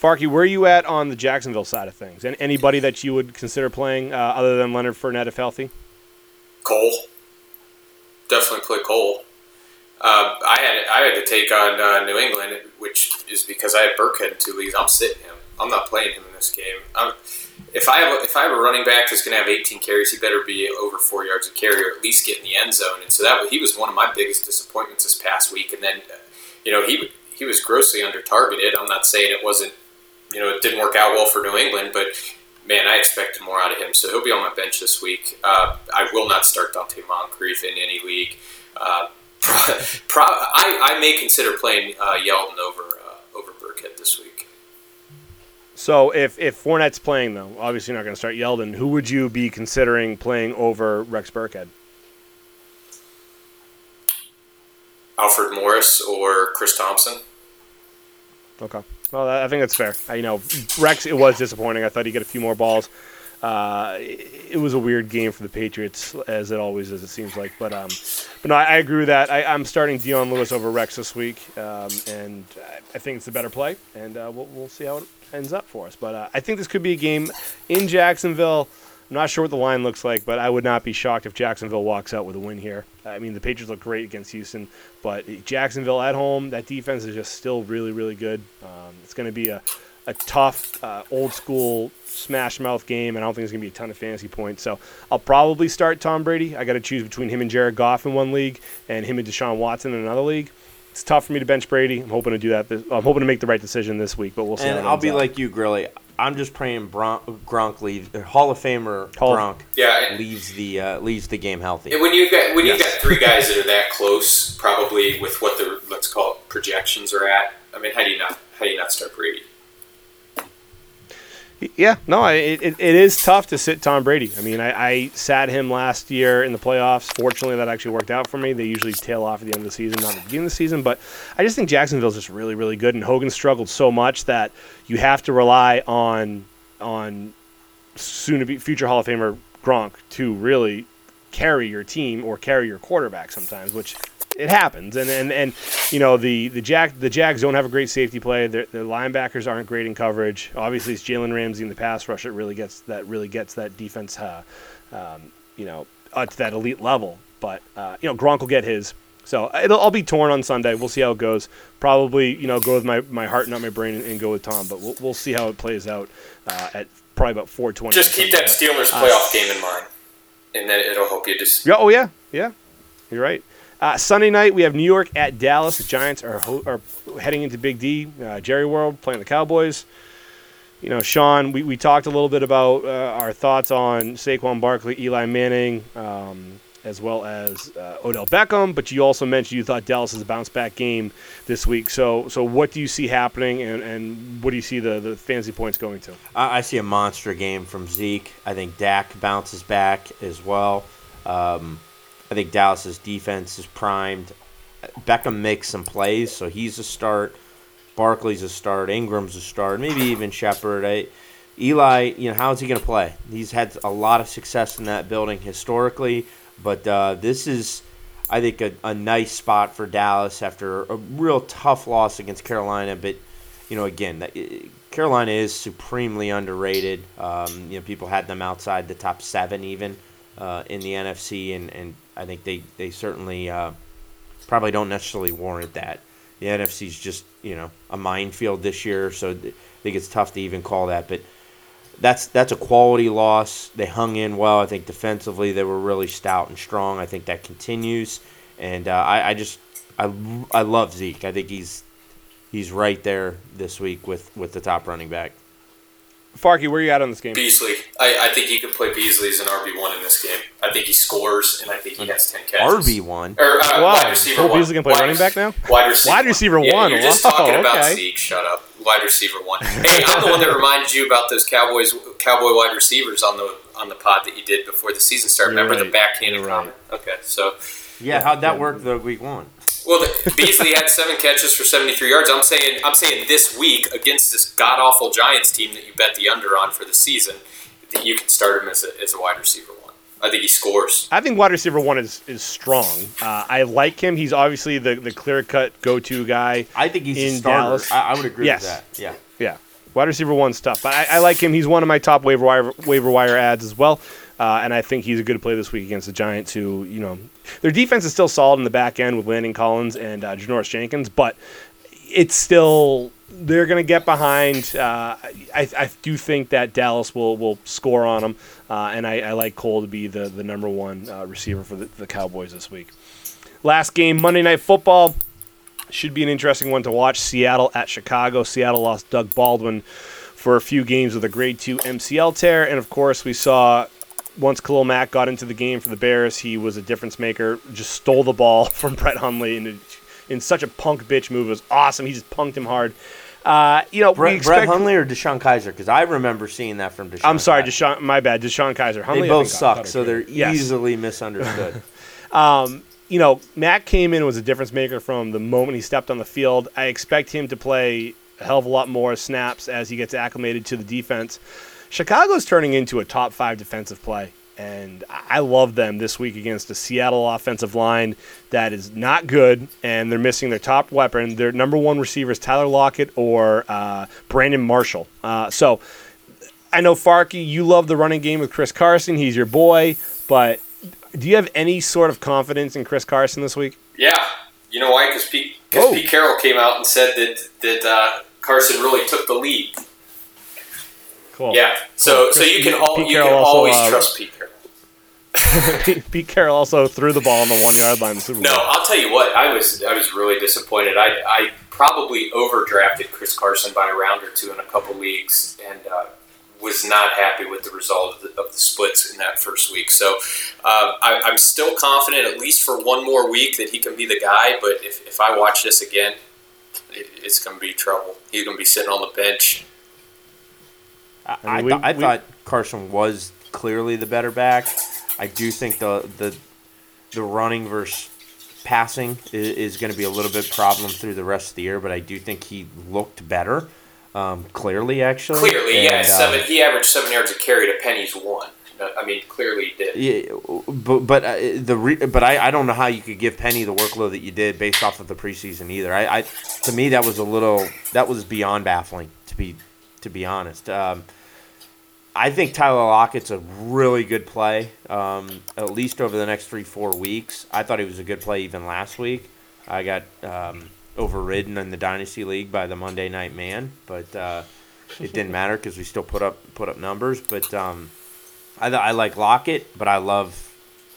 Farkey, where are you at on the Jacksonville side of things? And anybody that you would consider playing uh, other than Leonard Fournette if healthy? Cole. Definitely play Cole. Um, I had I had to take on uh, New England, which is because I had Burkhead in two leagues. I'm sitting him. I'm not playing him in this game. I'm, if I have if I have a running back that's going to have 18 carries, he better be over four yards a carry or at least get in the end zone. And so that he was one of my biggest disappointments this past week. And then, uh, you know, he he was grossly under targeted. I'm not saying it wasn't, you know, it didn't work out well for New England, but man, I expected more out of him. So he'll be on my bench this week. Uh, I will not start Donte Moncrief in any league. Uh, pro, I, I may consider playing uh, Yeldon over uh, over Burkhead this week. So if if Fournette's playing though, obviously you're not going to start Yeldon. Who would you be considering playing over Rex Burkhead? Alfred Morris or Chris Thompson. Okay. Well, I think that's fair. I, you know, Rex, it was disappointing. I thought he'd get a few more balls. Uh, it, was a weird game for the Patriots, as it always is. It seems like, but um, but no, I, I agree with that. I, I'm starting Dion Lewis over Rex this week, um, and I, I think it's a better play, and uh, we'll, we'll see how it ends up for us. But uh, I think this could be a game in Jacksonville. I'm not sure what the line looks like, but I would not be shocked if Jacksonville walks out with a win here. I mean, the Patriots look great against Houston, but Jacksonville at home, that defense is just still really, really good. Um, it's going to be a, a tough, uh, old school smash mouth game, and I don't think there's going to be a ton of fantasy points. So I'll probably start Tom Brady. I got to choose between him and Jared Goff in one league, and him and Deshaun Watson in another league. It's tough for me to bench Brady. I'm hoping to do that. This, I'm hoping to make the right decision this week, but we'll see. And I'll be up. like you, Grilly. I'm just praying Bron- Gronk leaves. uh, Hall of Famer Hall- Gronk Yeah, leaves the uh, leaves the game healthy. And when you got when Yes. you got three guys that are that close, probably with what the let's call it projections are at. I mean, how do you not how do you not start Brady? Yeah, no, it, it, it is tough to sit Tom Brady. I mean, I, I sat him last year in the playoffs. Fortunately, that actually worked out for me. They usually tail off at the end of the season, not at the beginning of the season. But I just think Jacksonville's just really, really good, and Hogan struggled so much that you have to rely on on soon to be future Hall of Famer Gronk to really carry your team or carry your quarterback sometimes, which it happens. And and, and you know the the Jag the Jags don't have a great safety play. Their, their linebackers aren't great in coverage. Obviously, it's Jalen Ramsey in the pass rush that really gets that really gets that defense, uh, um, you know, uh, to that elite level. But uh, you know, Gronk will get his. So it'll, I'll be torn on Sunday. We'll see how it goes. Probably, you know, go with my, my heart, not my brain, and, and go with Tom. But we'll, we'll see how it plays out uh, at probably about 4:20. Just keep that Steelers playoff game in mind, and then it'll help you just. Yeah, oh yeah, yeah. You're right. Uh, Sunday night we have New York at Dallas. The Giants are ho- are heading into Big D, uh, Jerry World, playing the Cowboys. You know, Sean, we, we talked a little bit about uh, our thoughts on Saquon Barkley, Eli Manning, um, as well as uh, Odell Beckham. But you also mentioned you thought Dallas is a bounce back game this week. So so what do you see happening, and, and what do you see the, the fantasy points going to? I, I see a monster game from Zeke. I think Dak bounces back as well. Um, I think Dallas's defense is primed. Beckham makes some plays, so he's a start. Barkley's a start. Ingram's a start. Maybe even Shepard. I, Eli, you know, how is he going to play? He's had a lot of success in that building historically, but uh, this is, I think, a, a nice spot for Dallas after a real tough loss against Carolina. But, you know, again, that, Carolina is supremely underrated. Um, you know, people had them outside the top seven even uh, in the NFC, and, and I think they, they certainly uh, probably don't necessarily warrant that. The NFC's just, you know, a minefield this year, so I think it's tough to even call that. But that's that's a quality loss. They hung in well. I think defensively they were really stout and strong. I think that continues, and uh, I, I just I, I love Zeke. I think he's he's right there this week with, with the top running back. Farkey, where are you at on this game? Beasley, I, I think you can play Beasley as an RB one in this game. I think he scores, and I think he has ten catches. RB one. Or uh, Wow. wide receiver Cole one. Beasley can play Wide- running back now? Wide receiver. Wide receiver yeah, one. You're just Wow, talking about okay. Zeke. Shut up. Wide receiver one. Hey, I'm the one that reminded you about those Cowboys Cowboy wide receivers on the on the pod that you did before the season started. You're Remember right. the backhanded You're right. comment? Okay, so Yeah, how'd that work the week one? Well, Beasley had seven catches for 73 yards. I'm saying, I'm saying this week against this god awful Giants team that you bet the under on for the season, that you can start him as a, as a wide receiver one. I think he scores. I think wide receiver one is is strong. Uh, I like him. He's obviously the, the clear cut go to guy. I think he's in a starter. Dallas. I, I would agree Yes. with that. Yeah. Yeah, wide receiver one's tough, but I, I like him. He's one of my top waiver wire waiver wire ads as well, uh, and I think he's a good play this week against the Giants. Who you know, their defense is still solid in the back end with Landon Collins and uh, Janoris Jenkins, but it's still they're going to get behind. Uh, I, I do think that Dallas will will score on them, uh, and I, I like Cole to be the the number one uh, receiver for the, the Cowboys this week. Last game, Monday Night Football. Should be an interesting one to watch. Seattle at Chicago. Seattle lost Doug Baldwin for a few games with a grade two MCL tear, and of course we saw once Khalil Mack got into the game for the Bears, he was a difference maker. Just stole the ball from Brett Hundley in, in such a punk bitch move. It was awesome. He just punked him hard. Uh, you know, Brett, expect, Brett Hundley or DeShone Kizer? Because I remember seeing that from DeShone. I'm sorry, Kizer. DeShone. My bad, DeShone Kizer. They Hundley, I both suck, so they're. Yes. easily misunderstood. you know, Matt came in and was a difference maker from the moment he stepped on the field. I expect him to play a hell of a lot more snaps as he gets acclimated to the defense. Chicago's turning into a top five defensive play, and I love them this week against a Seattle offensive line that is not good, and they're missing their top weapon. Their number one receiver is Tyler Lockett or uh, Brandon Marshall. Uh, so I know Farkey, you love the running game with Chris Carson. He's your boy, but do you have any sort of confidence in Chris Carson this week? Yeah, you know why? Because Pete. Pete Carroll came out and said that that uh, Carson really took the lead. Cool. Yeah, so so you can all Pete you Carroll can also, always uh, trust Pete Carroll. Pete, Carroll also threw the ball on the one yard line in the Bowl. No, I'll tell you what. I was I was really disappointed. I I probably overdrafted Chris Carson by a round or two in a couple leagues, and uh, was not happy with the result of the, of the splits in that first week. So uh, I, I'm still confident, at least for one more week, that he can be the guy. But if, if I watch this again, it, it's going to be trouble. He's going to be sitting on the bench. I, I I, mean, thought- I we- thought Carson was clearly the better back. I do think the the the running versus passing is, is going to be a little bit problem through the rest of the year, but I do think he looked better. Um, clearly, actually. Clearly, yeah, seven. um, He averaged seven yards a carry to Penny's one. I mean, clearly he did. Yeah, but but uh, the re, but I, I don't know how you could give Penny the workload that you did based off of the preseason either. I, I to me that was a little that was beyond baffling to be to be honest. Um, I think Tyler Lockett's a really good play, um, at least over the next three four weeks. I thought he was a good play even last week. I got um, overridden in the dynasty league by the Monday Night Man, but uh, it didn't matter because we still put up put up numbers. But um, I, I like Lockett, but I love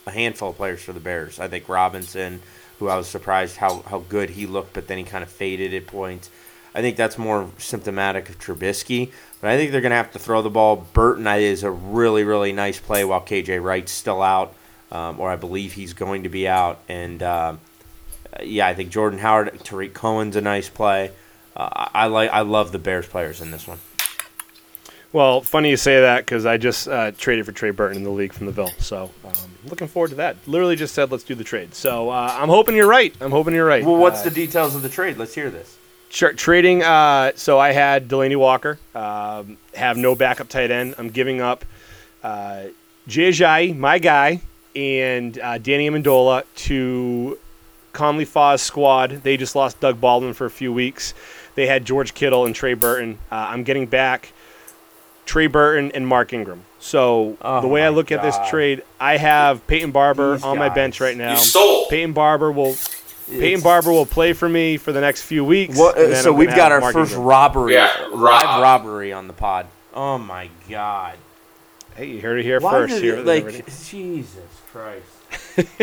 a handful of players for the Bears. I think Robinson, who I was surprised how, how good he looked, but then he kind of faded at points. I think that's more symptomatic of Trubisky, but I think they're going to have to throw the ball. Burton is a really, really nice play while KJ Wright's still out, um, or I believe he's going to be out. And uh, yeah, I think Jordan Howard, Tarik Cohen's a nice play. Uh, I, like, I love the Bears players in this one. Well, funny you say that because I just uh, traded for Trey Burton in the league from the Ville. So um, looking forward to that. Literally just said, let's do the trade. So uh, I'm hoping you're right. I'm hoping you're right. Well, what's Uh, the details of the trade? Let's hear this. Sure, trading. Uh, so I had Delanie Walker. Um, have no backup tight end. I'm giving up uh, Jay Ajayi, my guy, and uh, Danny Amendola to Conley Faw's squad. They just lost Doug Baldwin for a few weeks. They had George Kittle and Trey Burton. Uh, I'm getting back Trey Burton and Mark Ingram. So Oh the way I my look at this trade, I have Peyton Barber These on my bench right now. You stole. Peyton Barber will. Peyton Barber will play for me for the next few weeks. Well, uh, so I'm we've got our Mark first Ingram. robbery, Yeah, live robbery on the pod. Oh my god! Hey, you heard it here Why first. did Here, it, like. Jesus Christ?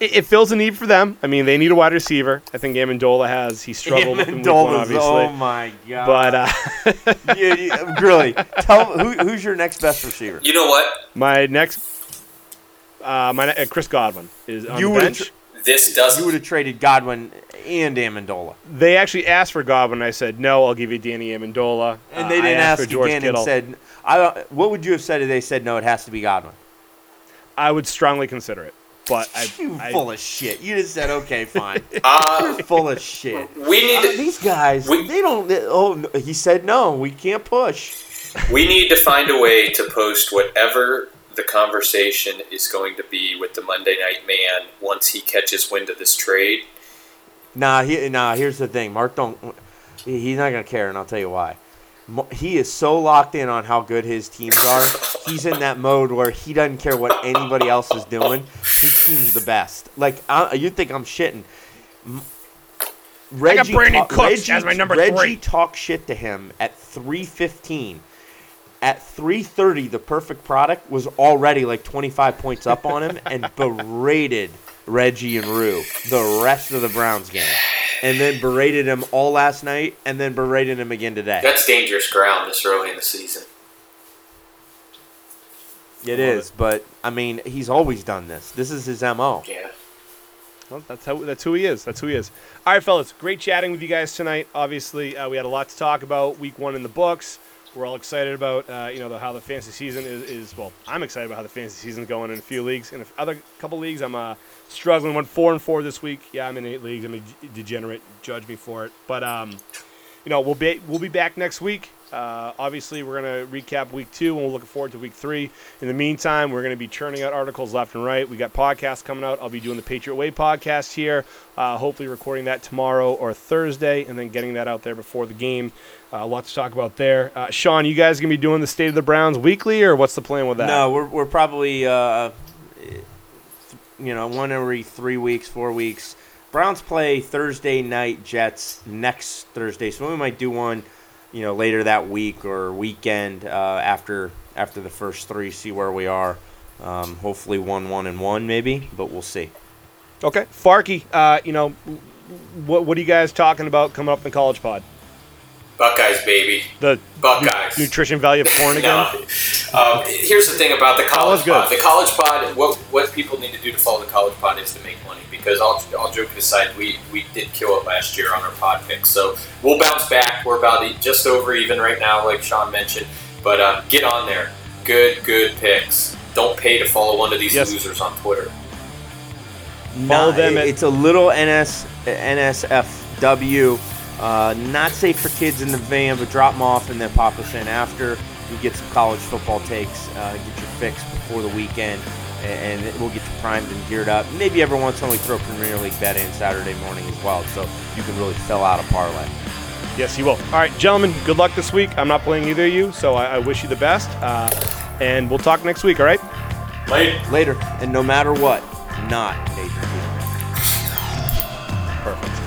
it, it fills a need for them. I mean, they need a wide receiver. I think Amendola has. He struggled in week one, Amendola's- obviously. oh my god! but uh, yeah, yeah, really, tell who, who's your next best receiver? You know what? my next, uh, my ne- uh, Chris Godwin is on You the would've bench. Tr- This doesn't. You would have traded Godwin and Amendola, they actually asked for Godwin. I said no. I'll give you Danny Amendola. and Uh, they didn't asked ask for George again Kittle. and said, "I." What would you have said if they said no? It has to be Godwin. I would strongly consider it. But I, You I full of shit. You just said okay, fine. Uh, You're full of shit. we need Uh, to, these guys, We- they don't. they- oh, he said no. We can't push. we need to find a way to post whatever the conversation is going to be with the Monday Night Man once he catches wind of this trade. Nah, he, nah. Here's the thing. Mark don't. He's not gonna care, and I'll tell you why. He is so locked in on how good his teams are. He's in that mode where he doesn't care what anybody else is doing. His team's the best. Like I, you think I'm shitting. M- Reggie Brandon ta- Cooks Reggie, as my number Reggie three. talked shit to him at 315. At 330, the perfect product was already like 25 points up on him and berated Reggie and Rue the rest of the Browns game. And then berated him all last night and then berated him again today. That's dangerous ground this early in the season. It is, but I mean, he's always done this. This is his MO. Yeah. Well, that's how that's who he is. That's who he is. All right, fellas, great chatting with you guys tonight. Obviously, uh, we had a lot to talk about. Week one in the books. We're all excited about uh, you know the, how the fantasy season is, is. Well, I'm excited about how the fantasy season's going in a few leagues. In other couple leagues, I'm uh, struggling. Went four and four this week. Yeah, I'm in eight leagues. I'm a degenerate. Judge me for it. But um, you know, we'll be we'll be back next week. Uh, obviously, we're gonna recap week two, and we're looking forward to week three. In the meantime, we're gonna be churning out articles left and right. We got podcasts coming out. I'll be doing the Patriot Way podcast here. Uh, hopefully, recording that tomorrow or Thursday, and then getting that out there before the game. Uh, lots to talk about there. Uh, Sean, you guys gonna be doing the State of the Browns weekly, or what's the plan with that? No, we're, we're probably, uh, you know, one every three weeks, four weeks. Browns play Thursday night Jets next Thursday, so we might do one, you know, later that week or weekend uh, after after the first three. See where we are. Um, hopefully one, one, and one maybe, but we'll see. Okay, Farkey. Uh, you know, what what are you guys talking about coming up in the college pod? Buckeyes, baby. The Buckeyes. nu- nutrition value of corn again. No. Um, here's the thing about the college pod. The college pod, what what people need to do to follow the college pod is to make money. Because all, all joking aside, we, we did kill it last year on our pod picks. So we'll bounce back. We're about e- just over even right now, like Sean mentioned. But uh, get on there. Good, good picks. Don't pay to follow one of these Yes. losers on Twitter. Follow Nah, them it- at- it's a little NS NSFW. Uh, not safe for kids in the van, but drop them off and then pop us in after. We get some college football takes. Uh, get your fix before the weekend, and, and we'll get you primed and geared up. Maybe every once in a while we throw Premier League bet in Saturday morning as well, so you can really fill out a parlay. Yes, you will. All right, gentlemen, good luck this week. I'm not playing either of you, so I, I wish you the best. Uh, and we'll talk next week, all right? Late. Later, and no matter what, not Nathan Peterman. Perfect.